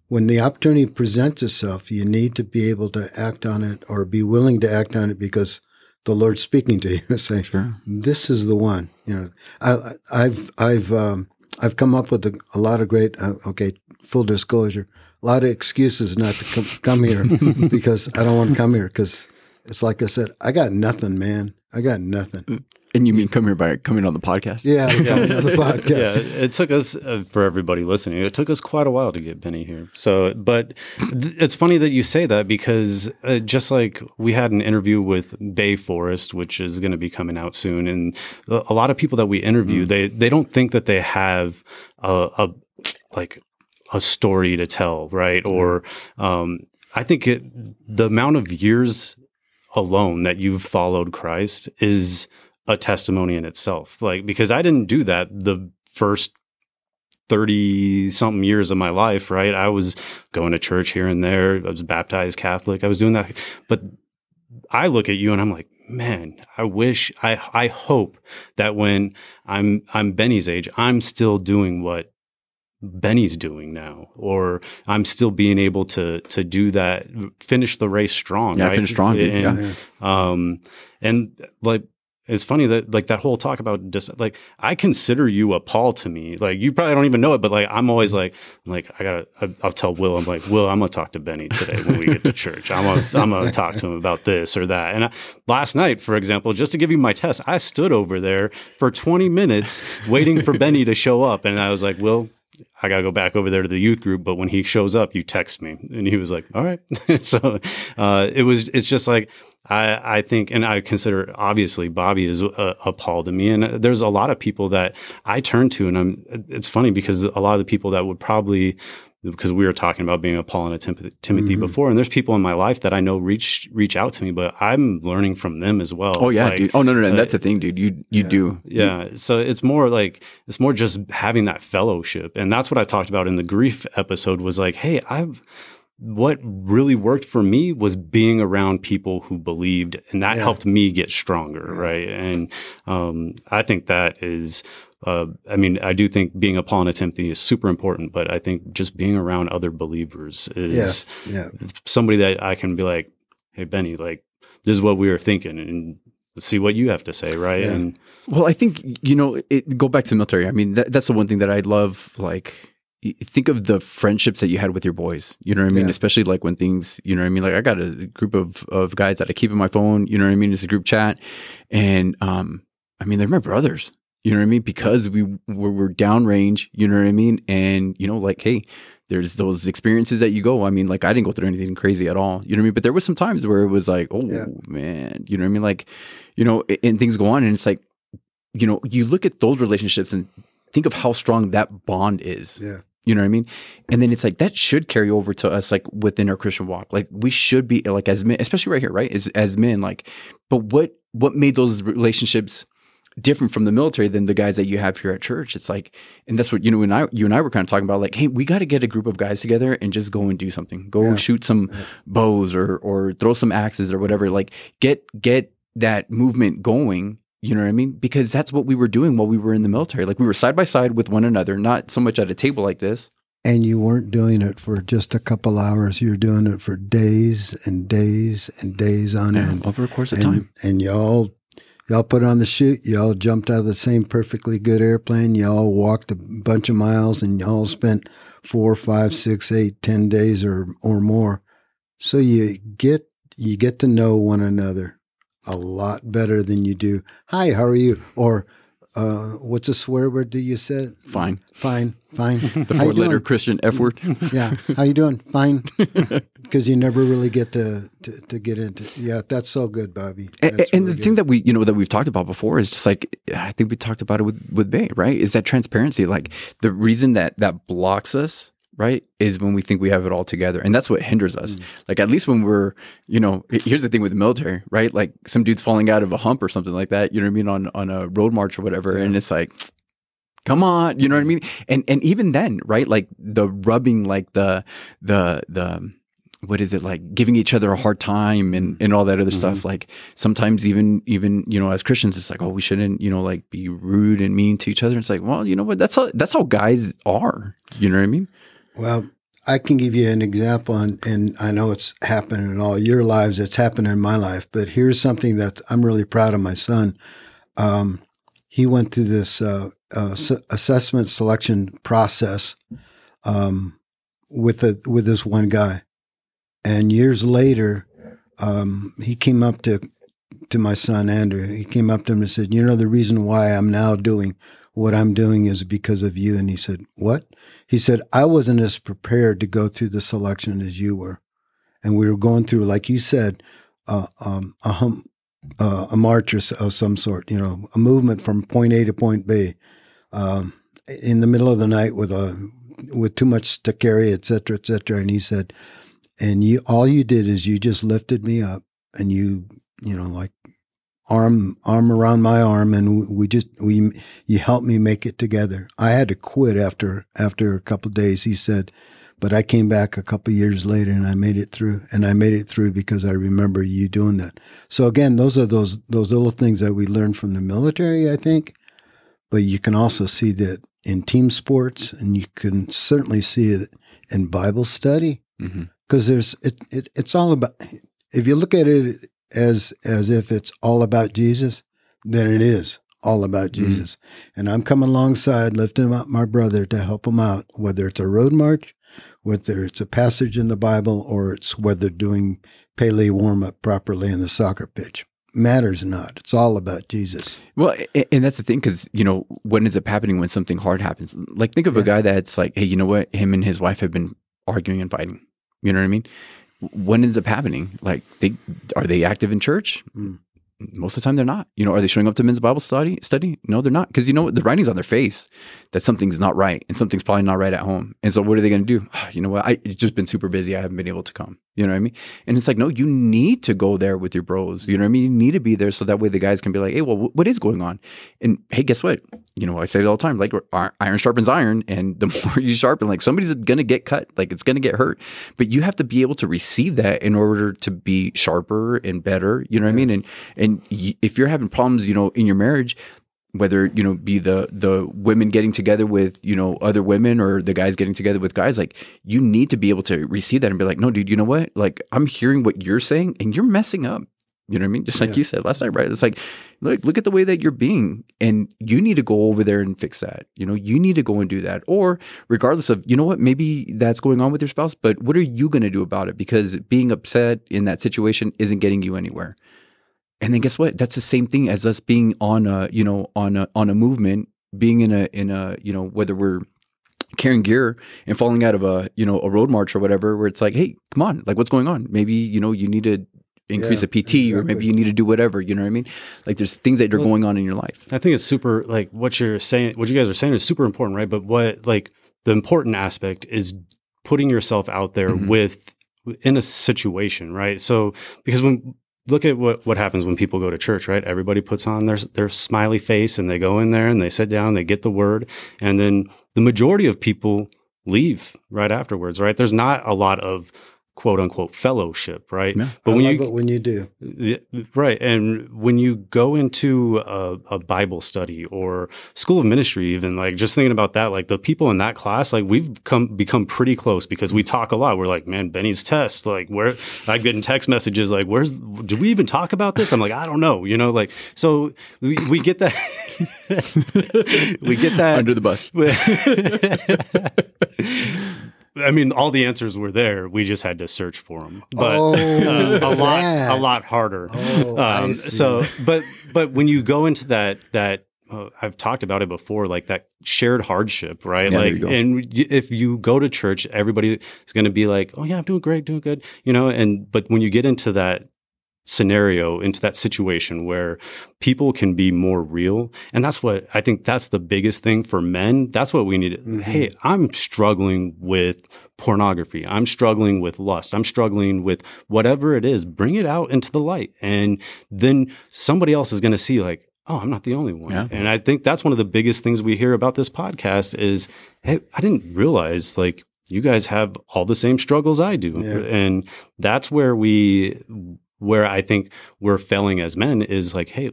when the opportunity presents itself, you need to be able to act on it or be willing to act on it because the Lord's speaking to you, and saying,
sure
this is the one. You know, I, I've I've um, I've come up with a, a lot of great. Uh, okay, full disclosure, a lot of excuses not to come, come here because I don't want to come here because it's like I said, I got nothing, man. I got nothing.
and you mean come here by coming on the podcast
Yeah, I'm coming on the
Yeah,
podcast.
it, it took us uh, for everybody listening. It took us quite a while to get Benny here. So, but th- it's funny that you say that because uh, just like we had an interview with Bay Forest, which is going to be coming out soon, and a a lot of people that we interview, they they don't think that they have a, a like a story to tell, right? Or um, I think it, the amount of years alone that you've followed Christ is a testimony in itself. Like, because I didn't do that the first 30 something years of my life, right? I was going to church here and there. I was baptized Catholic. I was doing that. But I look at you and I'm like, man, I wish I I hope that when I'm I'm Benny's age, I'm still doing what Benny's doing now, or I'm still being able to to do that, finish the race strong.
Yeah,
right?
finish strong.
And,
Yeah.
um, and like it's funny that like that whole talk about dis- like I consider you a Paul to me. Like you probably don't even know it, but like I'm always like I'm like I gotta I, I'll tell Will I'm like Will I'm gonna talk to Benny today when we get to church. I'm gonna I'm gonna talk to him about this or that. And I, last night, for example, just to give you my test, I stood over there for 20 minutes waiting for Benny to show up, and I was like, Will. I gotta go back over there to the youth group, but when he shows up, you text me, and he was like, "All right." so uh, it was. It's just like I, I think, and I consider obviously Bobby is a, a Paul to me, and there's a lot of people that I turn to, and I'm. It's funny because a lot of the people that would probably. Because we were talking about being a Paul and a Timothy, Timothy before, and there's people in my life that I know reach reach out to me, but I'm learning from them as well.
oh yeah
Like,
dude oh no no no
uh,
that's the thing dude you you do
yeah. So it's more like it's more just having that fellowship. And that's what I talked about in the grief episode was like, hey, I've what really worked for me was being around people who believed and that
Yeah.
helped me get stronger. Right. And um, I think that is uh, I mean, I do think being a Paul and a Timothy is super important, but I think just being around other believers is
Yes. Yeah.
somebody that I can be like, hey, Benny, like, this is what we were thinking and see what you have to say. Right.
Yeah.
And
Well, I think you know, it, go back to the military. I mean, that, that's the one thing that I love. Like, think of the friendships that you had with your boys. You know what I mean?
Yeah.
Especially like when things, you know what I mean? Like, I got a group of of guys that I keep in my phone. You know what I mean? It's a group chat, and um, I mean, they're my brothers. You know what I mean? Because we were, we're downrange. You know what I mean? And you know, like, hey, there's those experiences that you go. I mean, like, I didn't go through anything crazy at all. You know what I mean? But there was some times where it was like, oh
Yeah.
man, you know what I mean? Like, you know, and things go on, and it's like you know, you look at those relationships and think of how strong that bond is.
Yeah.
You know what I mean? And then it's like that should carry over to us, like within our Christian walk. Like we should be like as men, especially right here, right? As as men, like. But what what made those relationships different from the military than the guys that you have here at church? It's like, and that's what you know. When I, you and I were kind of talking about, like, hey, we got to get a group of guys together and just go and do something. Go
Yeah.
shoot some bows or or throw some axes or whatever. Like, get get that movement going. You know what I mean? Because that's what we were doing while we were in the military. Like we were side by side with one another, not so much at a table like this.
And you weren't doing it for just a couple hours. You're doing it for days and days and days on end.
over a course of
and,
time.
And y'all, y'all put on the chute. Y'all jumped out of the same perfectly good airplane. Y'all walked a bunch of miles, and y'all spent four, five, six, eight, ten days or or more. So you get you get to know one another a lot better than you do. Hi, how are you? Or uh, what's a swear word? Do you said
Fine.
fine, fine?
The four letter? Christian F word.
yeah. How you doing? Fine. Because you never really get to, to to get into. Yeah, that's so good, Bobby.
And,
That's
and
really
the thing that we, you know, that we've talked about before is just like I think we talked about it with with Bay, right? Is that transparency? Like the reason that that blocks us, right, is when we think we have it all together, and that's what hinders us.
Mm.
Like at least when we're, you know, here's the thing with the military, right? Like some dude's falling out of a hump or something like that. You know what I mean on on a road march or whatever, and it's like. Come on, you know what I mean? And and even then, right? Like the rubbing, like the the the what is it like giving each other a hard time and, and all that other stuff like sometimes even even you know as christians it's like oh we shouldn't you know like be rude and mean to each other it's like well you know what that's how that's how guys are you know what i mean
Well, I can give you an example, and, and I know it's happened in all your lives. It's happened in my life, but here's something that I'm really proud of my son. Um, he went through this uh, uh, assessment selection process um, with a, with this one guy, and years later, um, he came up to to my son Andrew. He came up to him and said, "You know, the reason why I'm now doing what I'm doing is because of you." And he said, "What?" He said, I wasn't as prepared to go through the selection as you were. And we were going through, like you said, uh, um, a, hum, uh, a march of some sort, you know, a movement from point A to point B um, in the middle of the night with a with too much to carry, et cetera, et cetera. And he said, and you all you did is you just lifted me up and you, you know, like arm arm around my arm and we just we you helped me make it together i had to quit after after a couple of days he said but i came back a couple of years later and i made it through and i made it through because i remember you doing that so again those are those those little things that we learned from the military i think but you can also see that in team sports and you can certainly see it in bible study
mm-hmm.
because there's it, it it's all about if you look at it as as if it's all about Jesus, then it is all about
Mhm.
Jesus. And I'm coming alongside, lifting up my brother to help him out, whether it's a road march, whether it's a passage in the Bible, or it's whether doing Pele warm up properly in the soccer pitch. Matters not. It's all about Jesus.
well and that's the thing because you know what ends up happening when something hard happens like think of a guy that's like hey you know what him and his wife have been arguing and fighting you know what i mean what ends up happening? Like they are they active in church?
Mm.
most of the time they're not. You know are they showing up to men's bible study study? No they're not. Because you know what? The writing's on their face that something's not right and something's probably not right at home. And so what are they going to do? You know what? I it's just been super busy. I haven't been able to come you know what i mean? And it's like no you need to go there with your bros. You know what i mean? You need to be there so that way the guys can be like hey well wh- what is going on? And hey guess what? You know i say it all the time like iron sharpens iron and the more you sharpen like somebody's gonna get cut like it's gonna get hurt. But you have to be able to receive that in order to be sharper and better you know what i mean? And and y- if you're having problems you know in your marriage whether you know be the the women getting together with you know other women or the guys getting together with guys like you need to be able to receive that and be like no dude you know what? Like i'm hearing what you're saying and you're messing up. You know what i mean? Just like
Yeah.
you said last night right? It's like look look at the way that you're being and you need to go over there and fix that. You know you need to go and do that. Or regardless of you know what? Maybe that's going on with your spouse but what are you going to do about it? Because being upset in that situation isn't getting you anywhere and then guess what? That's the same thing as us being on a, you know, on a on a movement, being in a in a, you know, whether we're carrying gear and falling out of a, you know, a road march or whatever, where it's like, hey, come on, like what's going on? Maybe, you know, you need to increase
Yeah,
a PT or maybe you need to do whatever, you know what I mean? Like there's things that are
Well-
going on in your life.
I think it's super like what you're saying, what you guys are saying is super important, right? But what like the important aspect is putting yourself out there
Mhm.
with in a situation, right? So because when look at what what happens when people go to church, right? Everybody puts on their their smiley face and they go in there and they sit down, they get the word, and then the majority of people leave right afterwards, right? There's not a lot of quote unquote fellowship, right?
Yeah.
But
I
when you
when you do.
Right. And when you go into a, a Bible study or school of ministry, even like just thinking about that, like the people in that class, like we've come become pretty close because we mm-hmm. talk a lot. We're like, man, Benny's test, like where I'm getting text messages like, where's do we even talk about this? I'm like, I don't know, you know, like so we, we get that we get that
Under the bus.
I mean, all the answers were there. We just had to search for them, but
Oh,
uh, a lot,
that.
a lot harder.
Oh, I
um,
see.
so, but but when you go into that that uh, I've talked about it before, like that shared hardship, right?
Yeah,
like, and if you go to church, everybody is going to be like, "Oh yeah, I'm doing great, doing good," you know. And but when you get into that scenario into that situation where people can be more real. And that's what i think that's the biggest thing for men. That's what we need
Mhm.
hey i'm struggling with pornography. I'm struggling with lust. I'm struggling with whatever it is. Bring it out into the light. And then somebody else is going to see like oh i'm not the only one.
Yeah.
and i think that's one of the biggest things we hear about this podcast is hey i didn't realize like you guys have all the same struggles i do.
Yeah.
and that's where we where I think we're failing as men is like, hey,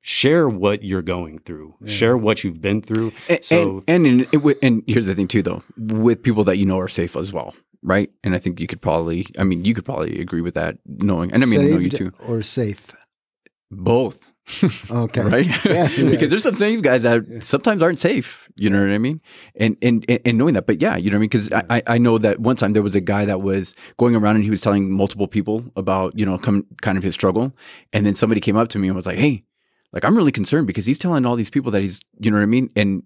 share what you're going through,
Yeah.
share what you've been through.
And,
So-
and and, in, it and here's the thing too, though, with people that you know are safe as well, right? And I think you could probably, I mean, you could probably agree with that, knowing, and I mean, I know you too,
Or safe.
both,
Okay.
right?
Yeah, yeah.
because there's some safe guys that
Yeah.
sometimes aren't safe. You know what I mean? And and and- knowing that, but yeah, you know what I mean? Because I I- I know that one time there was a guy that was going around and he was telling multiple people about you know come kind of his struggle, and then somebody came up to me and was like, hey. Like I'm really concerned because he's telling all these people that he's, you know what I mean, and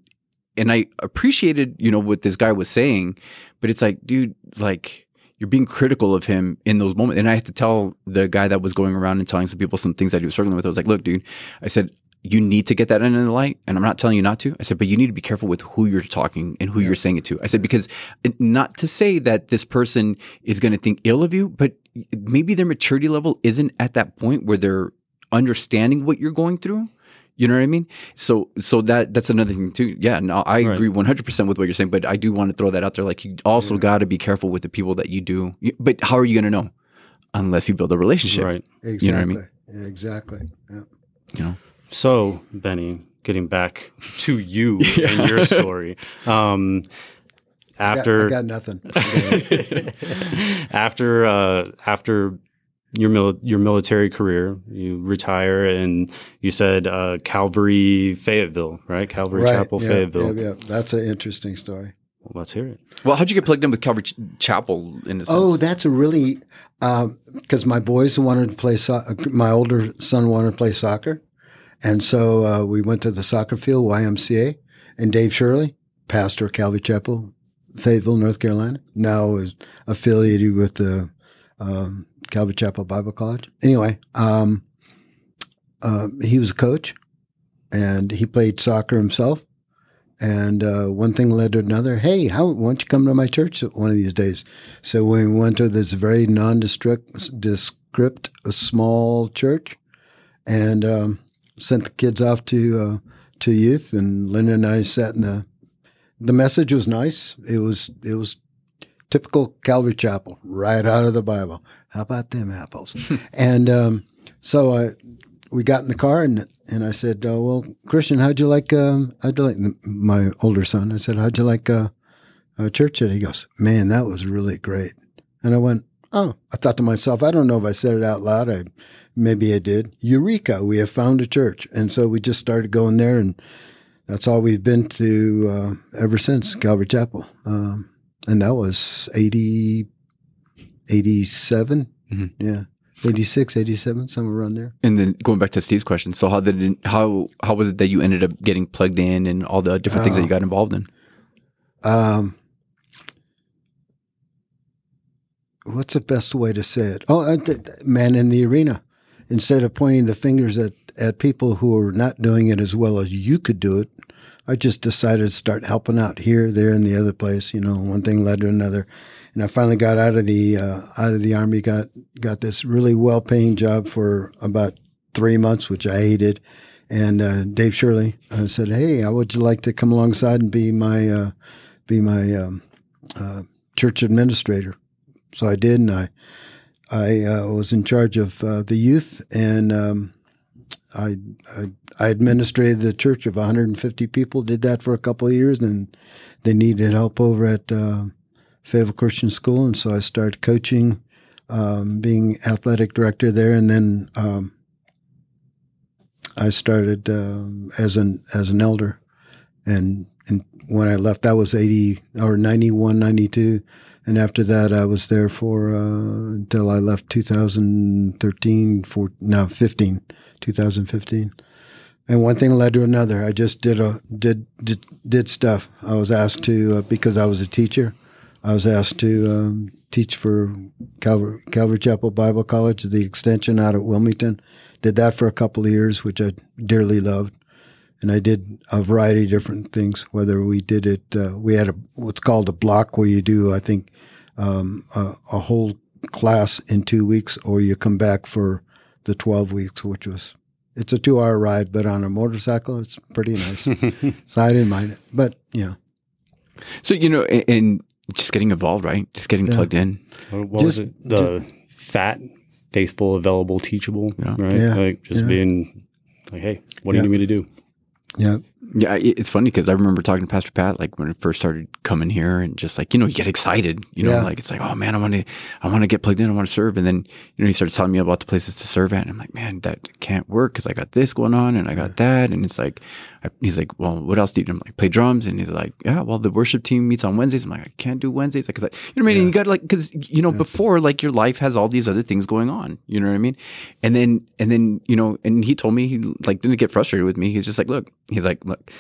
and I appreciated, you know, what this guy was saying, but it's like, dude, like you're being critical of him in those moments. And I had to tell the guy that was going around and telling some people some things that he was struggling with. I was like, look, dude, I said, you need to get that in the light. And I'm not telling you not to. I said, but you need to be careful with who you're talking and who you're saying it to. I said, because not to say that this person is going to think ill of you, but maybe their maturity level isn't at that point where they're understanding what you're going through. You know what I mean? So, so that that's another thing too. Yeah, no, I
Right.
agree 100 percent with what you're saying, but I do want to throw that out there. Like, you also got to be careful with the people that you do. But how are you going to know unless you build a relationship?
right.
Exactly.
You know what I mean?
Yeah, exactly. Yeah.
You know.
So, Benny, getting back to you and your story. Um,
I got-
after
I got nothing.
after uh, after your mil- your military career, you retire, and you said uh, Calvary Fayetteville, right? Calvary
right.
Chapel
yeah,
Fayetteville.
Yeah, yeah. That's an interesting story.
Well, let's hear it.
Well, how'd you get plugged in with Calvary Ch- Chapel in a sense?
Oh, that's a really because my boys wanted to play. So- my older son wanted to play soccer, and so uh, we went to the soccer field, YMCA, and Dave Shirley, pastor of Calvary Chapel, Fayetteville, North Carolina, now is affiliated with the um, Calvary Chapel Bible College. Anyway, um, uh, he was a coach, and he played soccer himself. And uh, one thing led to another. Hey, how why don't you come to my church one of these days? So we went to this very nondescript, descript, a small church, and um, sent the kids off to uh, to youth. And Linda and I sat in the. The message was nice. It was it was typical Calvary Chapel, right out of the Bible. How about them apples? and um, so I, we got in the car and and I said, uh, "Well, Christian, how'd you like? Um, how'd you like my older son?" I said, "How'd you like uh, uh, church?" And he goes, "Man, that was really great." And I went, "Oh," I thought to myself, I don't know if I said it out loud. I maybe I did. Eureka! We have found a church, and so we just started going there, and that's all we've been to uh, ever since Calvary Chapel. Um, and that was 80, 87.
Mhm.
Yeah. 86, 87, somewhere around there.
And then going back to Steve's question, so how did it, how how was it that you ended up getting plugged in and all the different things that you got involved in?
Um, what's the best way to say it? Oh, uh, man in the arena. instead of pointing the fingers at, at people who are not doing it as well as you could do it, I just decided to start helping out here, there, and the other place. You know, one thing led to another, and I finally got out of the uh, out of the army. got got this really well paying job for about three months, which I hated. And uh, Dave Shirley uh, said, "Hey, I would you like to come alongside and be my uh, be my um, uh, church administrator?" So I did, and I I uh, was in charge of the youth and. Um, I, I, I administrated the church of 150 people. Did that for a couple of years, and they needed help over at uh, Fayetteville Christian School, and so I started coaching, um, being athletic director there, and then um, I started uh, as an as an elder, and and when I left, that was 80 or 91, 92. And after that, I was there for uh, until I left 2013, for no 15, 2015. And one thing led to another. I just did a did did, did stuff. I was asked to uh, because I was a teacher. I was asked to um, teach for Calvary, Calvary Chapel Bible College, the extension out at Wilmington. Did that for a couple of years, which I dearly loved and I did a variety of different things. Whether we did it, uh, we had a what's called a block where you do, I think, um, a, a, whole class in two weeks, or you come back for the twelve weeks, which was it's a two-hour ride, but on a motorcycle, it's pretty nice. so I didn't mind it, but you know.
So you know, and just getting involved, right? Just getting yeah. plugged in.
What, what just, was it? The just, fat, faithful, available, teachable, yeah. right? Yeah. Like just yeah. being like, hey, what do you need me to do?
Yeah.
Yeah, it's funny because I remember talking to Pastor Pat like when I first started coming here, and just like you know, you get excited, you know, yeah. like it's like, oh man, I want to, I want to get plugged in, I want to serve, and then you know, he started telling me about the places to serve at, and I'm like, man, that can't work because I got this going on, and I got that, and it's like, I, he's like, well, what else do you do? I'm like, play drums, and he's like, yeah, well, the worship team meets on Wednesdays. I'm like, I can't do Wednesdays because like, you know what I mean? Yeah. You got like because you know yeah. before like your life has all these other things going on, you know what I mean? And then and then you know, and he told me he like didn't get frustrated with me. He's just like, look, he's like, look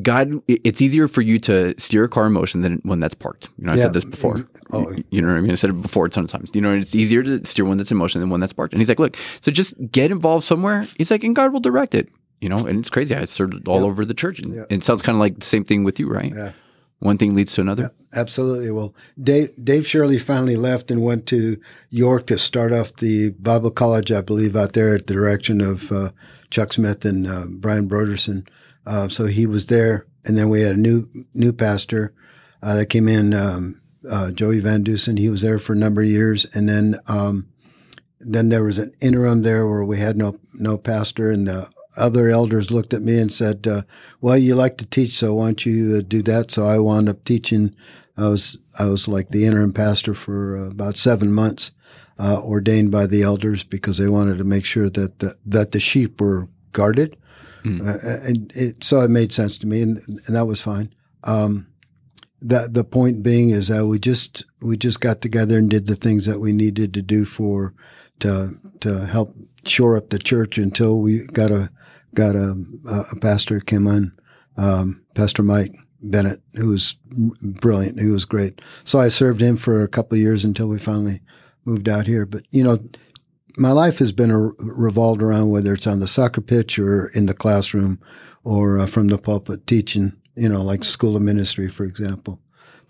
God, it's easier for you to steer a car in motion than one that's parked. You know, I yeah. said this before. Oh. You know what I mean? I said it before a ton of times. You know, it's easier to steer one that's in motion than one that's parked. And he's like, look, so just get involved somewhere. He's like, and God will direct it. You know, and it's crazy. I served all yeah. over the church. And, yeah. it sounds kind of like the same thing with you, right? Yeah. One thing leads to another.
absolutely. Well, Dave, Dave Shirley finally left and went to York to start off the Bible college, I believe, out there at the direction of uh, Chuck Smith and uh, Brian Brodersen. Uh, so he was there and then we had a new new pastor uh, that came in, um, uh, Joey Van Dusen. He was there for a number of years, and then um, then there was an interim there where we had no no pastor, and the other elders looked at me and said, uh, "Well, you like to teach, so why don't you uh, do that?" So I wound up teaching. I was I was like the interim pastor for uh, about seven months, uh, ordained by the elders because they wanted to make sure that the, that the sheep were guarded Mm. And it, so it made sense to me, and, and that was fine. Um, that the point being is that we just we just got together and did the things that we needed to do for to to help shore up the church until we got a got a, a pastor came on, um, Pastor Mike Bennett, who was brilliant, who was great. So I served him for a couple of years until we finally moved out here. But you know, my life has been a, revolved around whether it's on the soccer pitch or in the classroom or uh, from the pulpit teaching, you know, like School of Ministry, for example.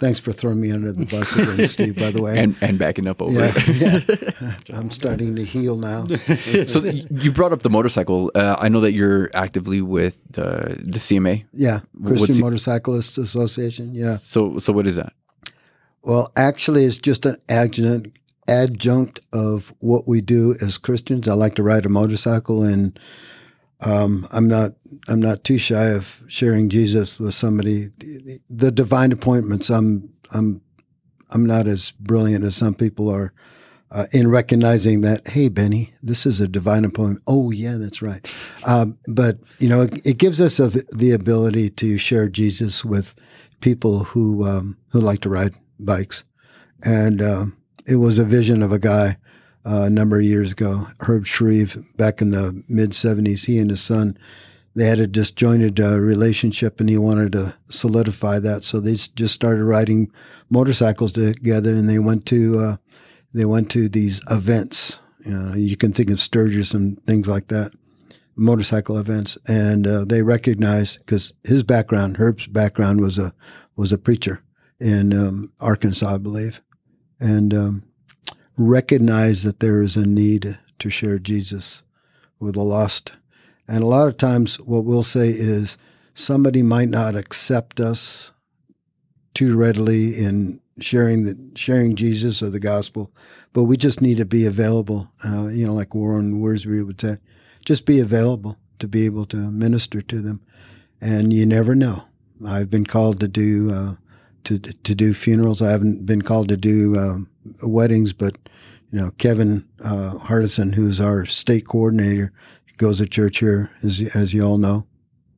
Thanks for throwing me under the bus again, Steve, by the way.
And, and backing up over
yeah, it. yeah. I'm starting to heal now.
so you brought up the motorcycle. Uh, I know that you're actively with the, the CMA.
Yeah, Christian Motorcyclists Association. Yeah.
So, so what is that?
Well, actually, it's just an adjunct adjunct of what we do as Christians. I like to ride a motorcycle, and um, I'm not I'm not too shy of sharing Jesus with somebody. The divine appointments. I'm I'm I'm not as brilliant as some people are. Uh, in recognizing that, hey, Benny, this is a divine appointment. Oh, yeah, that's right. Um, but, you know, it, it gives us a, the ability to share Jesus with people who, um, who like to ride bikes. And, um, it was a vision of a guy uh, a number of years ago, Herb Shreve, back in the mid 70s. He and his son, they had a disjointed uh, relationship and he wanted to solidify that. So they just started riding motorcycles together and they went to, uh, they went to these events You, know, you can think of Sturgis and things like that, motorcycle events, and uh, they recognized because his background, Herb's background, was a was a preacher in um, Arkansas, I believe, and um, recognize that there is a need to share Jesus with the lost. And a lot of times, what we'll say is somebody might not accept us too readily in sharing the sharing Jesus or the gospel, but we just need to be available. Uh, you know, like Warren Wiersbe would say, just be available to be able to minister to them. And you never know. I've been called to do uh, to to do funerals. I haven't been called to do um, weddings, but you know, Kevin uh, Hardison, who's our state coordinator, goes to church here, as as you all know.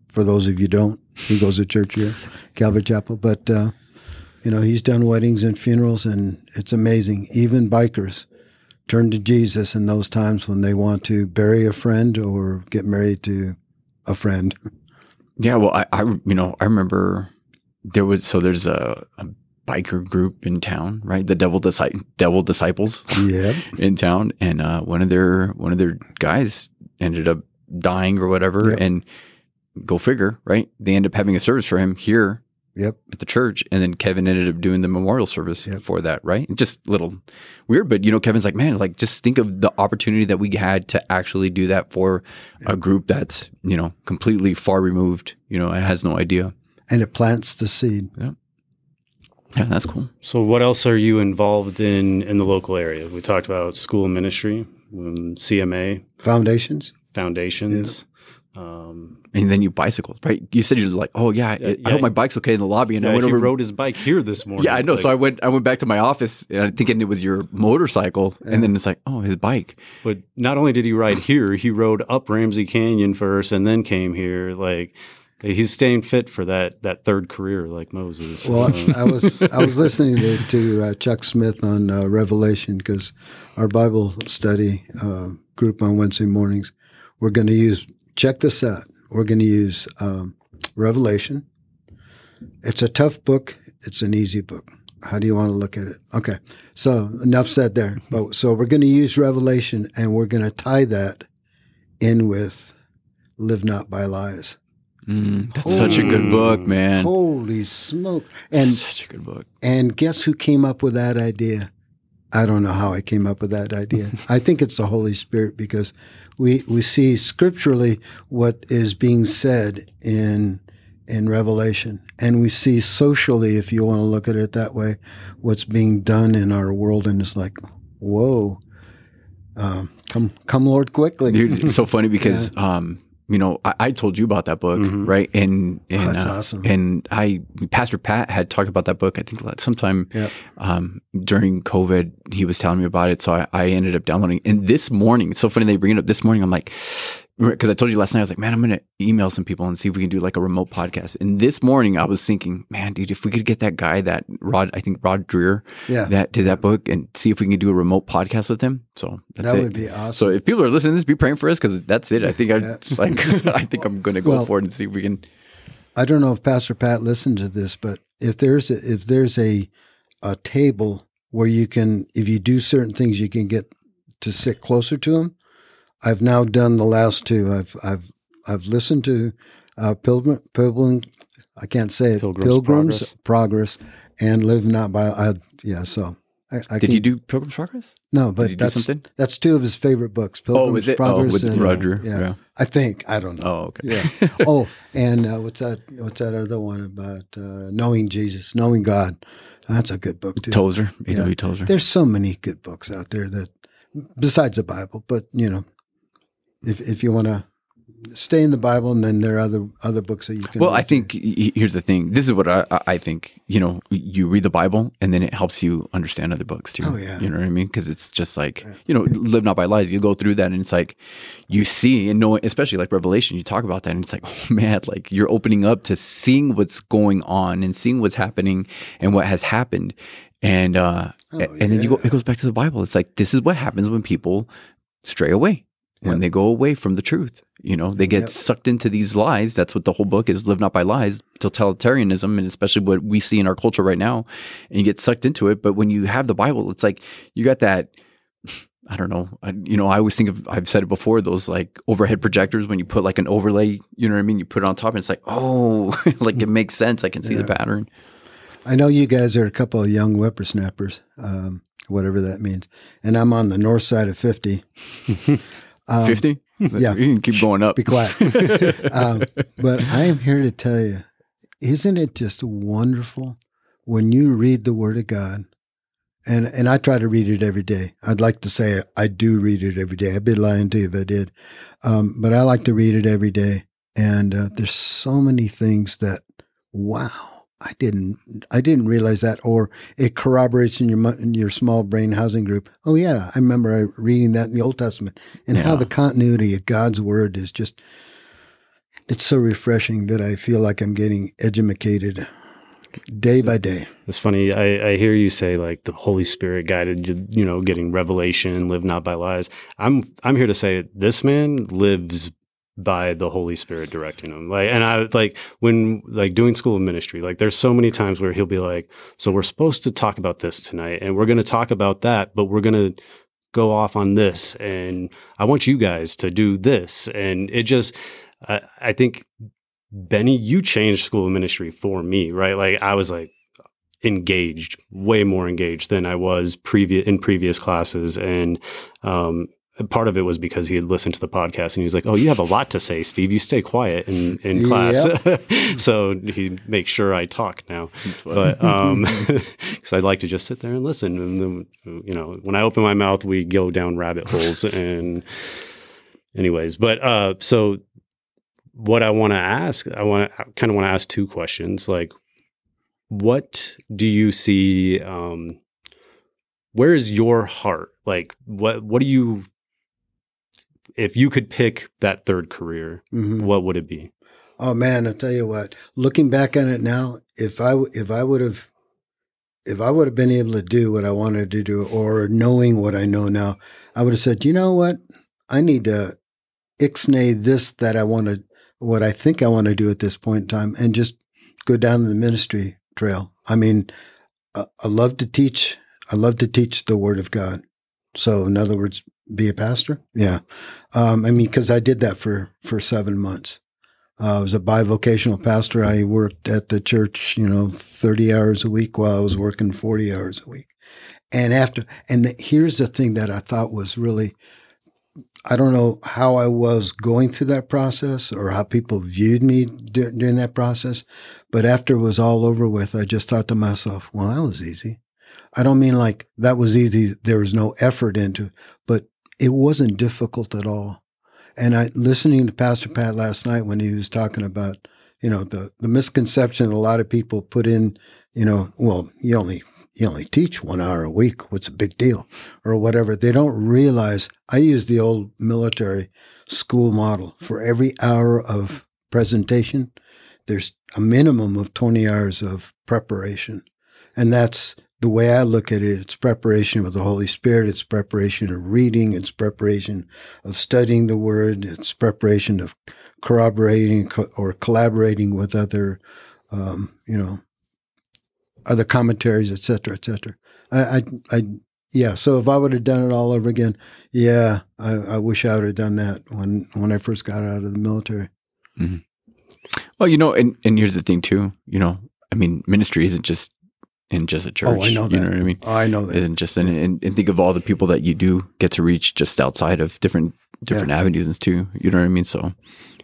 For those of you don't, he goes to church here, Calvary Chapel. But uh, you know, he's done weddings and funerals, and it's amazing. Even bikers turn to Jesus in those times when they want to bury a friend or get married to a friend.
Yeah, well, I, I you know, I remember there was so there's a, a biker group in town, right? The Devil Disci- Devil Disciples,
yeah,
in town, and uh, one of their one of their guys ended up dying or whatever,
Yep.
and go figure, right? They end up having a service for him here
Yep.
at the church, and then Kevin ended up doing the memorial service
Yep.
for that, right? Just a little weird, but you know, Kevin's like, man, like just think of the opportunity that we had to actually do that for a group that's you know completely far removed, you know, and has no idea.
And it plants the seed.
Yeah, that's cool.
So, what else are you involved in in the local area? We talked about school ministry, um, CMA,
Foundations.
foundations. Um,
And then you bicycled, right? You said you're like, oh yeah, I,
Yeah,
I
yeah.
hope my bike's okay in the lobby, and
yeah,
I went
he
over.
rode his bike here this morning.
yeah, I know. so I went. I went back to my office, and I'm thinking it was your motorcycle, and then it's like, oh, his bike.
but not only did he ride here, he rode up Ramsey Canyon first, and then came here. Like he's staying fit for that that third career, like Moses.
Well,
Uh,
I was I was listening to, to uh, Chuck Smith on uh, Revelation because our Bible study uh, group on Wednesday mornings, we're going to use. Check this out. We're going to use um, Revelation. It's a tough book. It's an easy book. How do you want to look at it? Okay. So enough said there. But so we're going to use Revelation and we're going to tie that in with "Live Not by Lies."
Mm, that's such a good book, man.
Holy smoke! And
such a good book.
and guess who came up with that idea? I don't know how I came up with that idea. I think it's the Holy Spirit because we we see scripturally what is being said in in Revelation, and we see socially, if you want to look at it that way, what's being done in our world, and it's like, whoa, um, come come, Lord, quickly.
Dude, it's so funny because um, you know, I, I told you about that book,
Mhm.
right? And and
Mm-hmm. that's
uh,
awesome.
And I, Pastor Pat had talked about that book. I think sometime
Yep.
um, during COVID, he was telling me about it. So I, I ended up downloading. And this morning, it's so funny they bring it up. This morning, I'm like, because I told you last night, I was like, man, I'm gonna email some people and see if we can do like a remote podcast. And this morning, I was thinking, man, dude, if we could get that guy, that Rod, I think Rod Dreher,
Yeah.
that did that book, and see if we can do a remote podcast with him. So that's
that
it.
would be awesome.
So if people are listening to this, be praying for us because that's it. I think I
Yeah.
like. I think I'm going to go
Well-
for it and see if we can.
I don't know if Pastor Pat listened to this, but if there's a, if there's a a table where you can, if you do certain things, you can get to sit closer to him. I've now done the last two. I've I've I've listened to uh, Pilgrim Pilgrim. I can't say it.
Pilgrim's
Pilgrim's Progress, and Live Not by. I, yeah. So I, I
Did
can,
you do Pilgrim's Progress?
No, but
Did you do
that's that's two of his favorite books. Pilgrim's
is it? Oh,
Progress
with
and
Roger.
Yeah,
Yeah.
I think I don't know.
Oh, okay.
Yeah. oh, and uh, what's that? What's that other one about uh, knowing Jesus, knowing God? That's a good book too.
Tozer,
Yeah.
A.W. Tozer.
There's so many good books out there that, besides the Bible, but you know, if if you want to stay in the Bible, and then there are other other books that you can.
Well, I think y- here's the thing. This is what I, I- think. You know, you read the Bible, and then it helps you understand other books too.
Oh, yeah.
You know what I mean? Because it's just like you know, live not by lies. You go through that, and it's like you see and know, especially like Revelation. You talk about that, and it's like, oh man, like you're opening up to seeing what's going on and seeing what's happening and what has happened, and uh,
Oh,
and then you go. It goes back to the Bible. It's like this is what happens when people stray away when
Yep.
they go away from the truth. You know, they get
Yep.
sucked into these lies. That's what the whole book is live not by lies, totalitarianism, and especially what we see in our culture right now. And you get sucked into it. But when you have the Bible, it's like you got that I don't know. I, you know, I always think of, I've said it before, those like overhead projectors when you put like an overlay, you know what I mean? You put it on top and it's like, oh, like it makes sense. I can see the pattern.
I know you guys are a couple of young whippersnappers, um, whatever that means. And I'm on the north side of 50. Um,
50?
yeah.
You can keep going up.
Be quiet. um, but I am here to tell you, isn't it just wonderful when you read the Word of God? And and I try to read it every day. I'd like to say I do read it every day. I'd be lying to you if I did, um, but I like to read it every day. And uh, there's so many things that, wow, I didn't I didn't realize that, or it corroborates in your in your small brain housing group. Oh yeah, I remember reading that in the Old Testament, and how the continuity of God's word is just it's so refreshing that I feel like I'm getting educated day by day.
It's funny. I, I hear you say like the Holy Spirit guided you, you know, getting revelation, live not by lies. I'm I'm here to say this man lives by the Holy Spirit directing him. Like, and I like when like doing school of ministry. Like, there's so many times where he'll be like, "So we're supposed to talk about this tonight, and we're going to talk about that, but we're going to." go off on this and i want you guys to do this and it just I i think benny you changed school of ministry for me right like i was like engaged way more engaged than i was previous in previous classes and um part of it was because he had listened to the podcast and he was like oh you have a lot to say steve. You stay quiet in in class. So he makes sure i talk now. But um because i'd like to just sit there and listen. And then you know when i open my mouth we go down rabbit holes and anyways. But uh so what i want to ask i want to kind of want to ask two questions. Like what do you see um where is your heart? Like what what do you if you could pick that third career
Mhm.
what would it be
Oh man, I tell you what. Looking back on it now, if I if I would have if I would have been able to do what I wanted to do, or knowing what I know now, I would have said, you know what, I need to ixnay this that I want to, what I think I want to do at this point in time, and just go down the ministry trail. I mean, I, I love to teach. I love to teach the Word of God. So, in other words, be a pastor. Yeah, um, I mean, because I did that for for seven months. Uh, I was a bivocational pastor. I worked at the church, you know, 30 hours a week while I was working 40 hours a week. And after, and the, here's the thing that I thought was really, I don't know how I was going through that process or how people viewed me dur- during that process. But after it was all over with, I just thought to myself, well, that was easy. I don't mean like that was easy. There was no effort into but it wasn't difficult at all. And I listening to Pastor Pat last night when he was talking about, you know, the the misconception a lot of people put in, you know, well, you only you only teach one hour a week. What's a big deal, or whatever? They don't realize. I use the old military school model for every hour of presentation. There's a minimum of twenty hours of preparation, and that's the way I look at it, it's preparation with the Holy Spirit. It's preparation of reading. It's preparation of studying the Word. It's preparation of corroborating co- or collaborating with other, um, you know, other commentaries, et cetera, et cetera. I, I, I yeah. So if I would have done it all over again, yeah, I, I wish I would have done that when when I first got out of the military.
Well, you know, and, and here's the thing too, you know, I mean, ministry isn't just in just a church.
Oh, I know
You
that.
know what I mean?
Oh, I know that.
And just in, and, and think of all the people that you do get to reach just outside of different different avenues too. You know what I mean? So,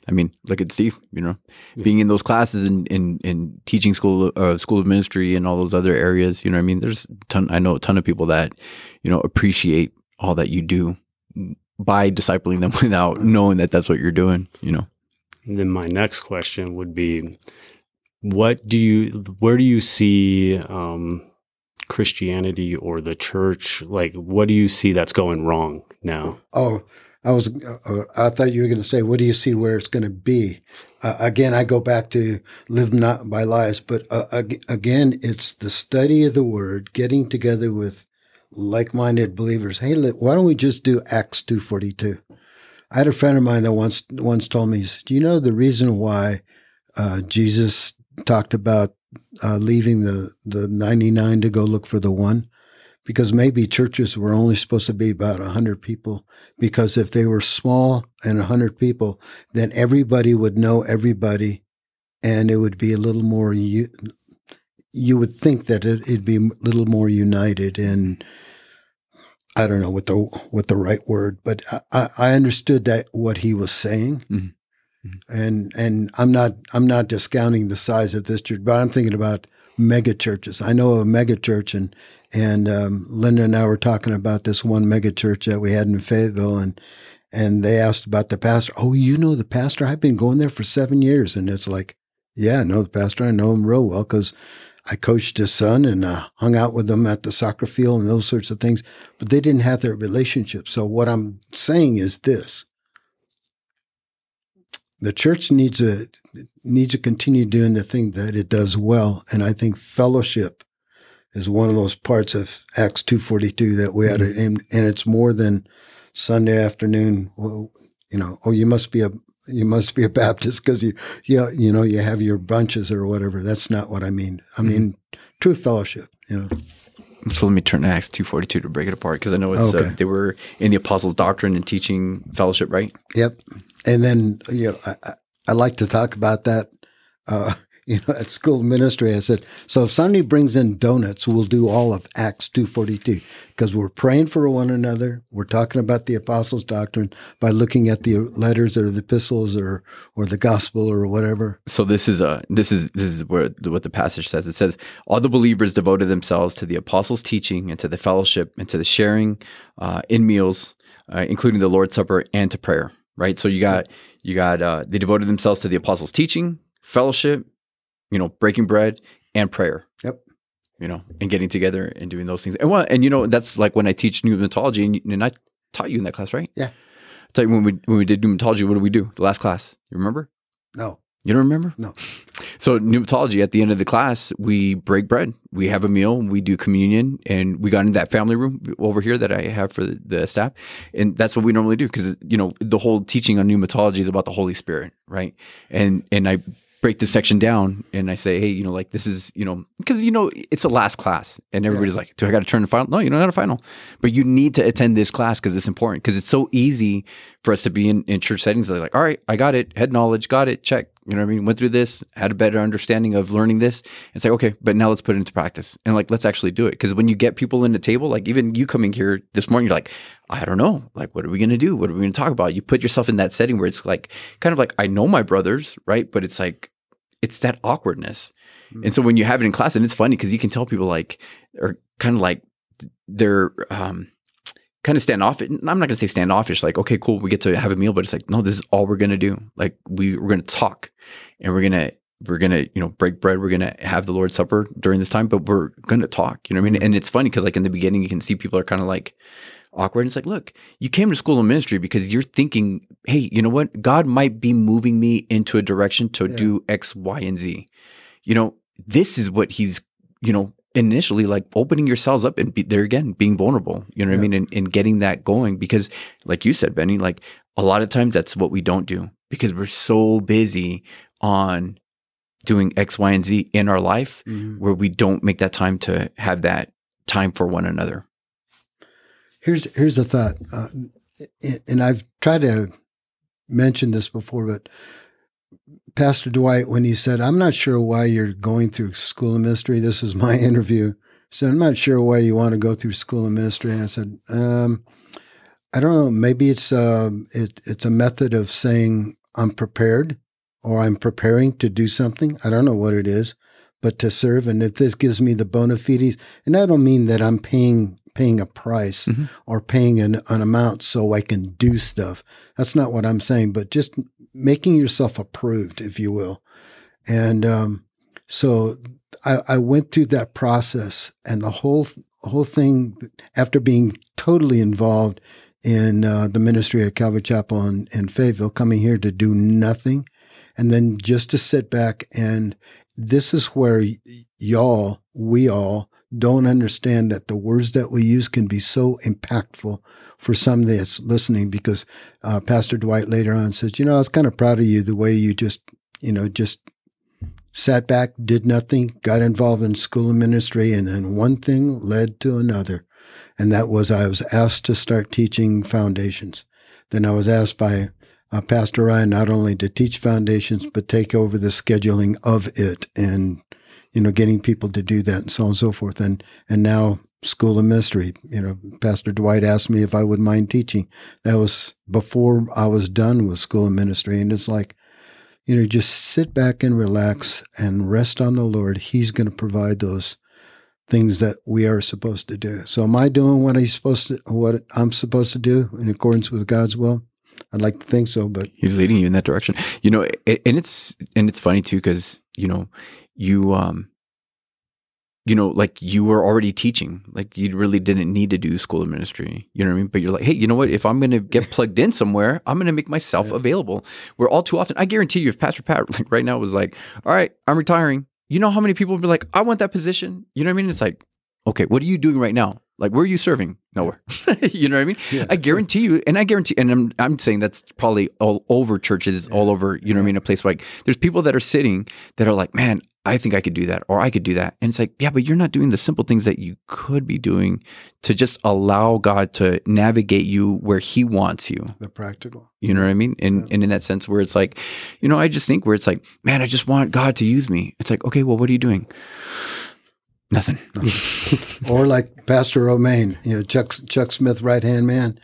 I mean, look at Steve. You know, being in those classes and in, in, teaching school, uh, school of ministry, and all those other areas. You know what I mean? There's a ton. I know a ton of people that you know appreciate all that you do by discipling them without knowing that that's what you're doing. You know.
And then my next question would be what do you where do you see um Christianity or the church like what do you see that's going wrong now?
Oh, I was. Uh, I thought you were going to say, "What do you see where it's going to be?" Uh, again, I go back to live not by lies, but uh, ag- again, it's the study of the Word, getting together with like-minded believers. Hey, why don't we just do Acts two forty two? I had a friend of mine that once once told me, said, "Do you know the reason why uh, Jesus talked about uh, leaving the the ninety nine to go look for the one?" because maybe churches were only supposed to be about 100 people because if they were small and 100 people then everybody would know everybody and it would be a little more you, you would think that it, would be a little more united and I don't know what the what the right word, but I, I understood that what he was saying, mm-hmm. And and I'm not I'm not discounting the size of this church, but I'm thinking about mega churches. I know of a mega church, and and um, Linda and I were talking about this one mega church that we had in Fayetteville, and and they asked about the pastor. Oh, you know the pastor? I've been going there for seven years, and it's like, yeah, I know the pastor. I know him real well because I coached his son and uh, hung out with him at the soccer field and those sorts of things. But they didn't have that relationship. So what I'm saying is this: the church needs to needs to continue doing the thing that it does well, and I think fellowship is one of those parts of Acts two forty two that we mm-hmm. had, and, and it's more than Sunday afternoon. Well, you know, oh, you must be a you must be a Baptist because you, you, you know, you have your bunches or whatever. That's not what I mean. I mean mm-hmm. true fellowship. You know.
So let me turn to Acts two forty two to break it apart because I know it's uh, okay. uh, they were in the apostles' doctrine and teaching fellowship, right?
Yep. And then you know, I, I like to talk about that. Uh, you know, at school ministry, I said, so if somebody brings in donuts, we'll do all of Acts 2.42 because we're praying for one another. We're talking about the apostles' doctrine by looking at the letters or the epistles or, or the gospel or whatever.
So this is a, this is, this is where, what the passage says. It says, all the believers devoted themselves to the apostles' teaching and to the fellowship and to the sharing uh, in meals, uh, including the Lord's Supper and to prayer, right? So you got, you got, uh, they devoted themselves to the apostles' teaching, fellowship, you know, breaking bread and prayer.
Yep.
You know, and getting together and doing those things. And well, and you know, that's like when I teach pneumatology, and, and I taught you in that class, right?
Yeah.
I tell you when we when we did pneumatology, what did we do? The last class, you remember?
No.
You don't remember?
No.
So pneumatology, at the end of the class, we break bread, we have a meal, we do communion, and we got in that family room over here that I have for the, the staff, and that's what we normally do because you know the whole teaching on pneumatology is about the Holy Spirit, right? And and I break this section down and I say, hey, you know, like this is, you know, because you know it's a last class, and everybody's yeah. like, do I got to turn the final? No, you don't have a final, but you need to attend this class because it's important. Because it's so easy for us to be in, in church settings. They're Like, all right, I got it, head knowledge, got it, check. You know what I mean? Went through this, had a better understanding of learning this. It's like, okay, but now let's put it into practice and like let's actually do it. Because when you get people in the table, like even you coming here this morning, you're like, I don't know, like what are we gonna do? What are we gonna talk about? You put yourself in that setting where it's like kind of like I know my brothers, right? But it's like it's that awkwardness. Mm-hmm. And so when you have it in class, and it's funny because you can tell people like are kind of like they're um, kind of standoffish. I'm not going to say standoffish, like, okay, cool, we get to have a meal, but it's like, no, this is all we're going to do. Like we, we're going to talk and we're going to, we're going to, you know, break bread. We're going to have the Lord's Supper during this time, but we're going to talk, you know what I mean? And it's funny because like in the beginning, you can see people are kind of like, awkward. And it's like, look, you came to school of ministry because you're thinking, hey, you know what? God might be moving me into a direction to yeah. do X, Y, and Z. You know, this is what he's, you know, initially like opening yourselves up and be there again, being vulnerable, you know what yeah. I mean? And, and getting that going because, like you said, Benny, like a lot of times that's what we don't do because we're so busy on doing X, Y, and Z in our life mm-hmm. where we don't make that time to have that time for one another
here's here's the thought, uh, and I've tried to mention this before, but Pastor Dwight, when he said, "I'm not sure why you're going through school of ministry," this was my interview. Said, "I'm not sure why you want to go through school of ministry," and I said, um, "I don't know. Maybe it's a uh, it, it's a method of saying I'm prepared." Or I'm preparing to do something. I don't know what it is, but to serve. And if this gives me the bona fides, and I don't mean that I'm paying paying a price mm-hmm. or paying an, an amount so I can do stuff. That's not what I'm saying, but just making yourself approved, if you will. And um, so I, I, went through that process, and the whole whole thing, after being totally involved in uh, the ministry at Calvary Chapel in, in Fayetteville, coming here to do nothing, and then just to sit back and this is where y- y'all, we all don't understand that the words that we use can be so impactful for somebody that's listening because uh, Pastor Dwight later on says, you know, I was kind of proud of you the way you just, you know, just sat back, did nothing, got involved in school and ministry, and then one thing led to another. And that was I was asked to start teaching foundations. Then I was asked by uh, Pastor Ryan not only to teach foundations, but take over the scheduling of it and, you know, getting people to do that and so on and so forth. And, and now School of Ministry, you know, Pastor Dwight asked me if I would mind teaching. That was before I was done with School of Ministry. And it's like, you know, just sit back and relax and rest on the Lord. He's going to provide those things that we are supposed to do. So am I doing what I'm supposed to what I'm supposed to do in accordance with God's will? I'd like to think so, but
he's leading you in that direction. You know, and it's and it's funny too because you know you um you know like you were already teaching like you really didn't need to do school of ministry you know what i mean? But you're like hey you know what? If i'm going to get plugged in somewhere i'm going to make myself yeah. available. Where all too often i guarantee you if pastor pat like right now was like all right i'm retiring you know how many people would be like i want that position you know what i mean? It's like okay what are you doing right now like, where are you serving? Nowhere. you know what I mean? Yeah. I guarantee you, and I guarantee, and I'm, I'm saying that's probably all over churches, yeah. all over, you know what I mean? A place like there's people that are sitting that are like, man, I think I could do that, or I could do that. And it's like, yeah, but you're not doing the simple things that you could be doing to just allow God to navigate you where He wants you.
The practical.
You know what I mean? And, yeah. and in that sense, where it's like, you know, I just think where it's like, man, I just want God to use me. It's like, okay, well, what are you doing? Nothing.
or like Pastor Romaine, you know, Chuck Chuck Smith, right hand man.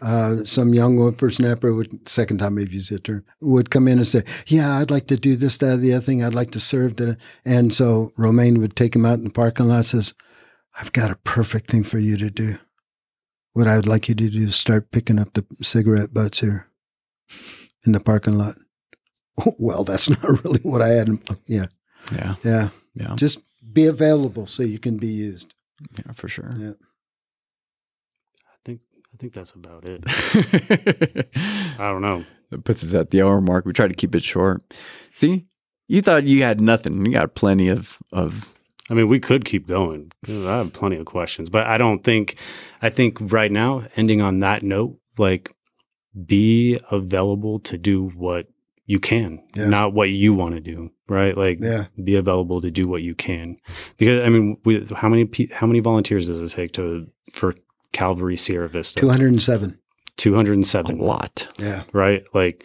Uh, some young whippersnapper would second time I've used that term would come in and say, "Yeah, I'd like to do this, that, the other thing. I'd like to serve that." And so Romaine would take him out in the parking lot. Says, "I've got a perfect thing for you to do. What I would like you to do is start picking up the cigarette butts here in the parking lot." well, that's not really what I had. In, yeah,
yeah,
yeah, yeah. Just be available so you can be used.
Yeah, for sure.
Yeah.
I think I think that's about it. I don't know.
It puts us at the hour mark. We try to keep it short. See, you thought you had nothing. You got plenty of of.
I mean, we could keep going. I have plenty of questions, but I don't think. I think right now, ending on that note, like, be available to do what you can, yeah. not what you want to do, right? Like,
yeah.
be available to do what you can. Because I mean, we, how many how many volunteers does it take to for Calvary Sierra Vista?
Two hundred and seven.
Two hundred and seven.
A lot.
Yeah.
Right. Like,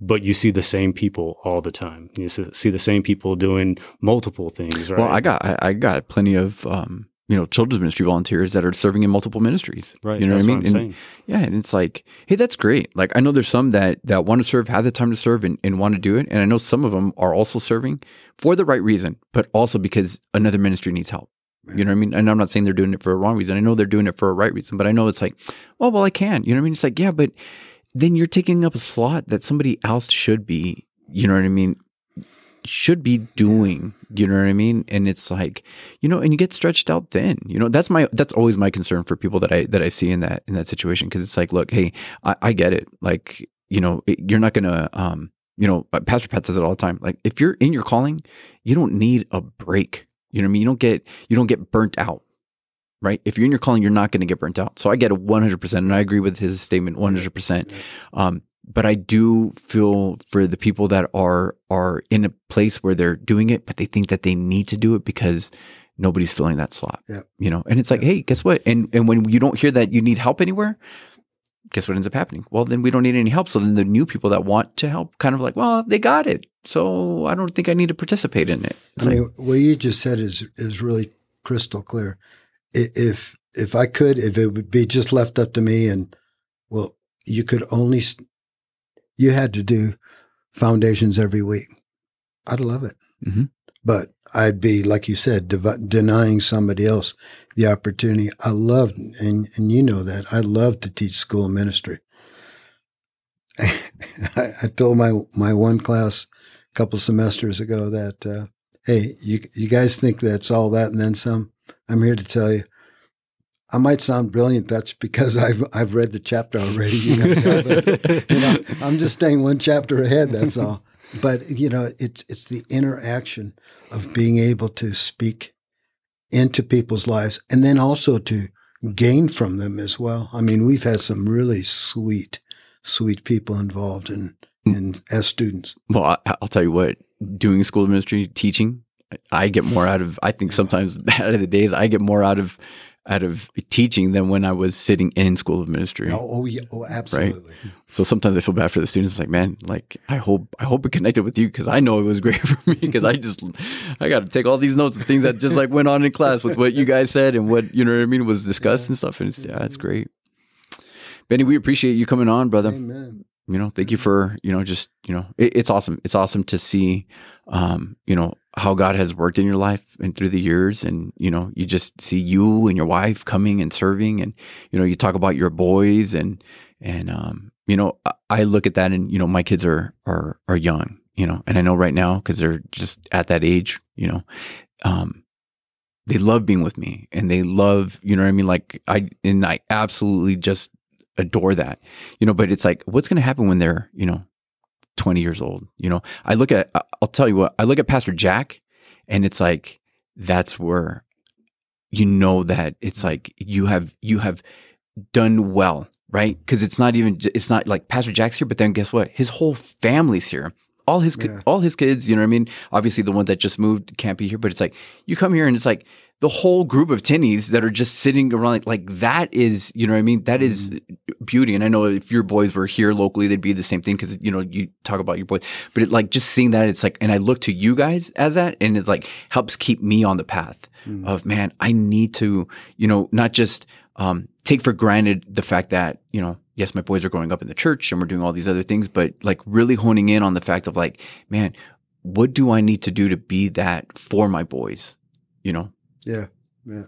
but you see the same people all the time. You see the same people doing multiple things. Right.
Well, I got I, I got plenty of um, you know children's ministry volunteers that are serving in multiple ministries.
Right.
You know
what i
mean?
What
and, yeah and it's like hey that's great. Like i know there's some that that want to serve have the time to serve and, and want to do it. And i know some of them are also serving for the right reason but also because another ministry needs help. You know what I mean? And I'm not saying they're doing it for a wrong reason. I know they're doing it for a right reason, but I know it's like, well, well, I can. You know what I mean? It's like, yeah, but then you're taking up a slot that somebody else should be, you know what I mean, should be doing. You know what I mean? And it's like, you know, and you get stretched out thin. You know, that's my that's always my concern for people that I that I see in that in that situation because it's like, look, hey, I, I get it. Like, you know, it, you're not gonna, um, you know, Pastor Pat says it all the time. Like, if you're in your calling, you don't need a break. You know what I mean? You don't get you don't get burnt out right? If you're in your calling, you're not going to get burnt out. So I get a 100%, and I agree with his statement 100%. Um, but I do feel for the people that are are in a place where they're doing it, but they think that they need to do it because nobody's filling that slot.
Yeah.
You know, and it's like, hey, guess what? And and when you don't hear that you need help anywhere, guess what ends up happening? Well, then we don't need any help. So then the new people that want to help kind of like, well, they got it. So I don't think I need to participate in it.
It's I like, mean, what you just said is is really crystal clear. If if I could, if it would be just left up to me, and well, you could only you had to do foundations every week, I'd love it.
Mm-hmm.
But I'd be, like you said, dev- denying somebody else the opportunity. I love, and, and you know that, I love to teach school ministry. I, I, told my, my one class a couple semesters ago that, uh, hey, you, you guys think that's all that and then some? I'm here to tell you, I might sound brilliant. That's because I've I've read the chapter already. You know, but, you know, I'm just staying one chapter ahead. That's all. But you know, it's it's the interaction of being able to speak into people's lives, and then also to gain from them as well. I mean, we've had some really sweet, sweet people involved in in hmm. as students.
Well, I, will tell you what, doing school ministry, teaching, I get more out of. I think sometimes out of the days, I get more out of out of teaching than when I was sitting in school of ministry.
Oh, oh, yeah, oh absolutely.
So sometimes I feel bad for the students. It's like, man, like I hope I hope it connected with you because I know it was great for me because I just I got to take all these notes and things that just like went on in class with what you guys said and what you know what I mean was discussed and stuff. And it's yeah, it's great. Benny, we appreciate you coming on, brother.
Amen.
You know, thank you for you know just you know it, it's awesome. It's awesome to see, um, you know how God has worked in your life and through the years, and you know you just see you and your wife coming and serving, and you know you talk about your boys and and um, you know I- I look at that and you know my kids are are are young, you know, and I know right now because they're just at that age, you know, um, they love being with me and they love you know what I mean like I and I absolutely just adore that you know but it's like what's going to happen when they're you know 20 years old you know? I look at i'll tell you what i look at pastor jack and it's like that's where you know that it's like you have you have done well right? Because it's not even it's not like pastor jack's here but then guess what? His whole family's here all his
Yeah.
all his kids you know what i mean? Obviously the one that just moved can't be here but it's like you come here and it's like the whole group of tinnies that are just sitting around like, like that is you know what i mean? That is beauty. And i know if your boys were here locally they'd be the same thing because you know you talk about your boys. But it like just seeing that it's like and i look to you guys as that and it's like helps keep me on the path of man i need to you know not just um, take for granted the fact that you know yes my boys are growing up in the church and we're doing all these other things but like really honing in on the fact of like man what do i need to do to be that for my boys you know
Yeah. Yeah.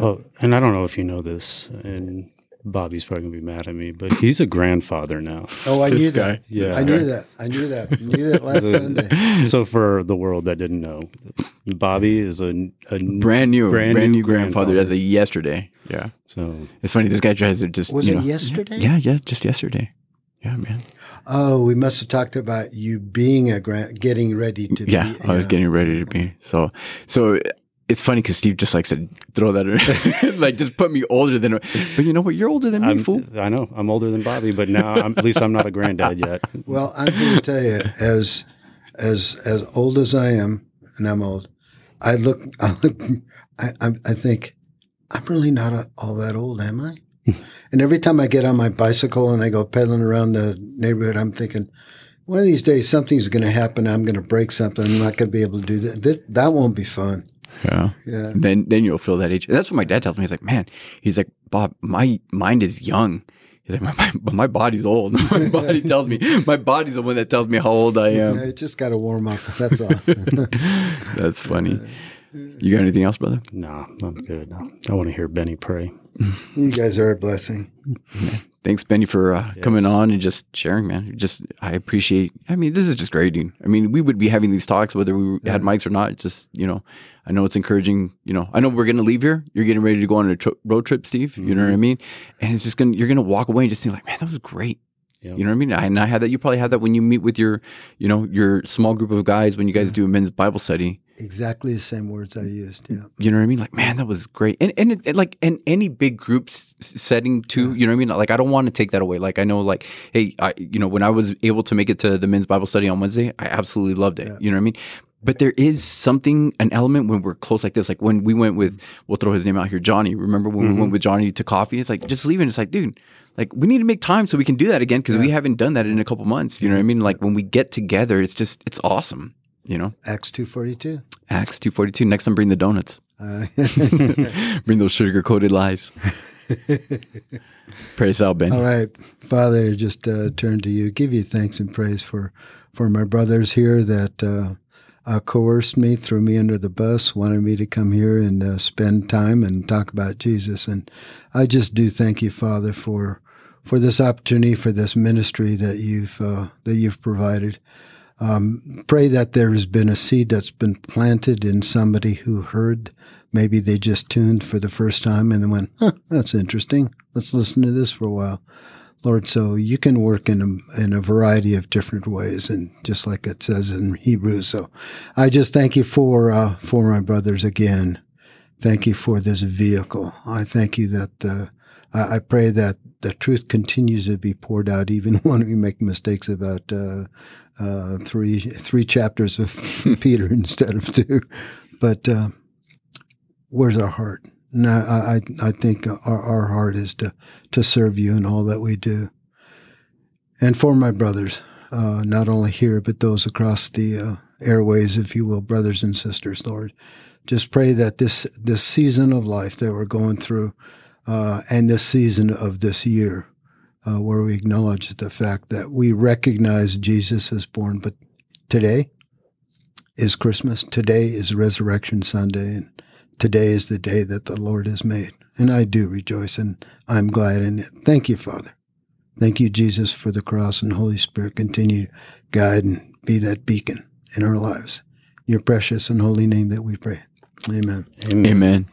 Oh, and I don't know if you know this, and Bobby's probably gonna be mad at me, but he's a grandfather now.
Oh, I
This
knew
guy.
that.
Yeah.
I knew that. I knew that. I knew that last Sunday.
So for the world that didn't know, Bobby is a, a
brand new brand,
Brand
new,
new
grandfather
grandfather.
as a yesterday yeah
So
it's funny this guy tries to just
Was
you
it
know-
yesterday?
yeah yeah just yesterday yeah man
Oh, we must have talked about you being a grand, getting ready to
yeah
be.
i was getting ready to be so so it's funny because Steve just likes to throw that in, like just put me older than. But you know what? You're older than me,
I'm,
fool.
I know I'm older than Bobby, but now I'm, at least I'm not a granddad yet.
Well, I'm going to tell you, as as as old as I am, and I'm old, I look, I look, I, I, I think I'm really not a, all that old, am I? Hmm. and every time I get on my bicycle and I go pedaling around the neighborhood, I'm thinking, one of these days something's going to happen. I'm going to break something. I'm not going to be able to do that. This, that won't be fun.
Yeah.
Yeah.
Then then you'll feel that age. And that's what my dad tells me. He's like, man, he's like, Bob, my mind is young. He's like, my, my, but my body's old. my body tells me, my body's the one that tells me how old I
Yeah,
am.
it just got to warm up. That's all.
That's funny. You got anything else, brother?
Nah, I'm good. I want to hear Benny pray.
you guys are a blessing.
Thanks, Benny, for uh, coming on and just sharing, man. Just I appreciate. I mean, this is just great, dude. I mean, we would be having these talks whether we had mics or not. Just you know, I know it's encouraging. You know, I know we're gonna leave here. You're getting ready to go on a tr- road trip, Steve. You know what I mean? And it's just gonna you're gonna walk away and just think like, man, that was great.
Yep.
You know what I mean? I, and I had that. You probably had that when you meet with your, you know, your small group of guys when you guys do a men's Bible study.
Exactly the same words I used. Yeah.
You know what I mean? Like, man, that was great. And and, it, and like in any big group s- setting too. You know what I mean? Like, I don't want to take that away. Like, I know, like, hey, I, you know, when I was able to make it to the men's Bible study on Wednesday, I absolutely loved it. You know what I mean? But there is something, an element when we're close like this. Like when we went with, we'll throw his name out here, Johnny. Remember when we went mm-hmm. with Johnny to coffee? It's like just leaving. It's like, dude, like we need to make time so we can do that again because we haven't done that in a couple months. You know what I mean? Like when we get together, it's just, it's awesome. You know,
Acts two forty two.
Acts two forty two. Next time, bring the donuts.
Uh,
Bring those sugar coated lies. Praise out, Ben.
All right, Father, just uh, turn to you. Give you thanks and praise for for my brothers here that uh, uh, coerced me, threw me under the bus, wanted me to come here and uh, spend time and talk about Jesus. And I just do thank you, Father, for for this opportunity, for this ministry that you've uh, that you've provided. Um, pray that there has been a seed that's been planted in somebody who heard. Maybe they just tuned for the first time and then went, huh, that's interesting. Let's listen to this for a while. Lord, so you can work in a, in a variety of different ways, and just like it says in Hebrews. So I just thank you for uh, for my brothers again. Thank you for this vehicle. I thank you that uh, I, I pray that the truth continues to be poured out, even when we make mistakes about uh, uh, three three chapters of Peter instead of two. But uh, where's our heart? I, I, I think our, our heart is to, to serve you in all that we do. And for my brothers, uh, not only here, but those across the uh, airways, if you will, brothers and sisters, Lord. Just pray that this, this season of life that we're going through uh, and this season of this year, uh, where we acknowledge the fact that we recognize Jesus is born, but today is Christmas. Today is Resurrection Sunday, and today is the day that the Lord has made. And I do rejoice, and I'm glad in it. Thank you, Father. Thank you, Jesus, for the cross and Holy Spirit. Continue to guide and be that beacon in our lives. Your precious and holy name that we pray. Amen.
Amen.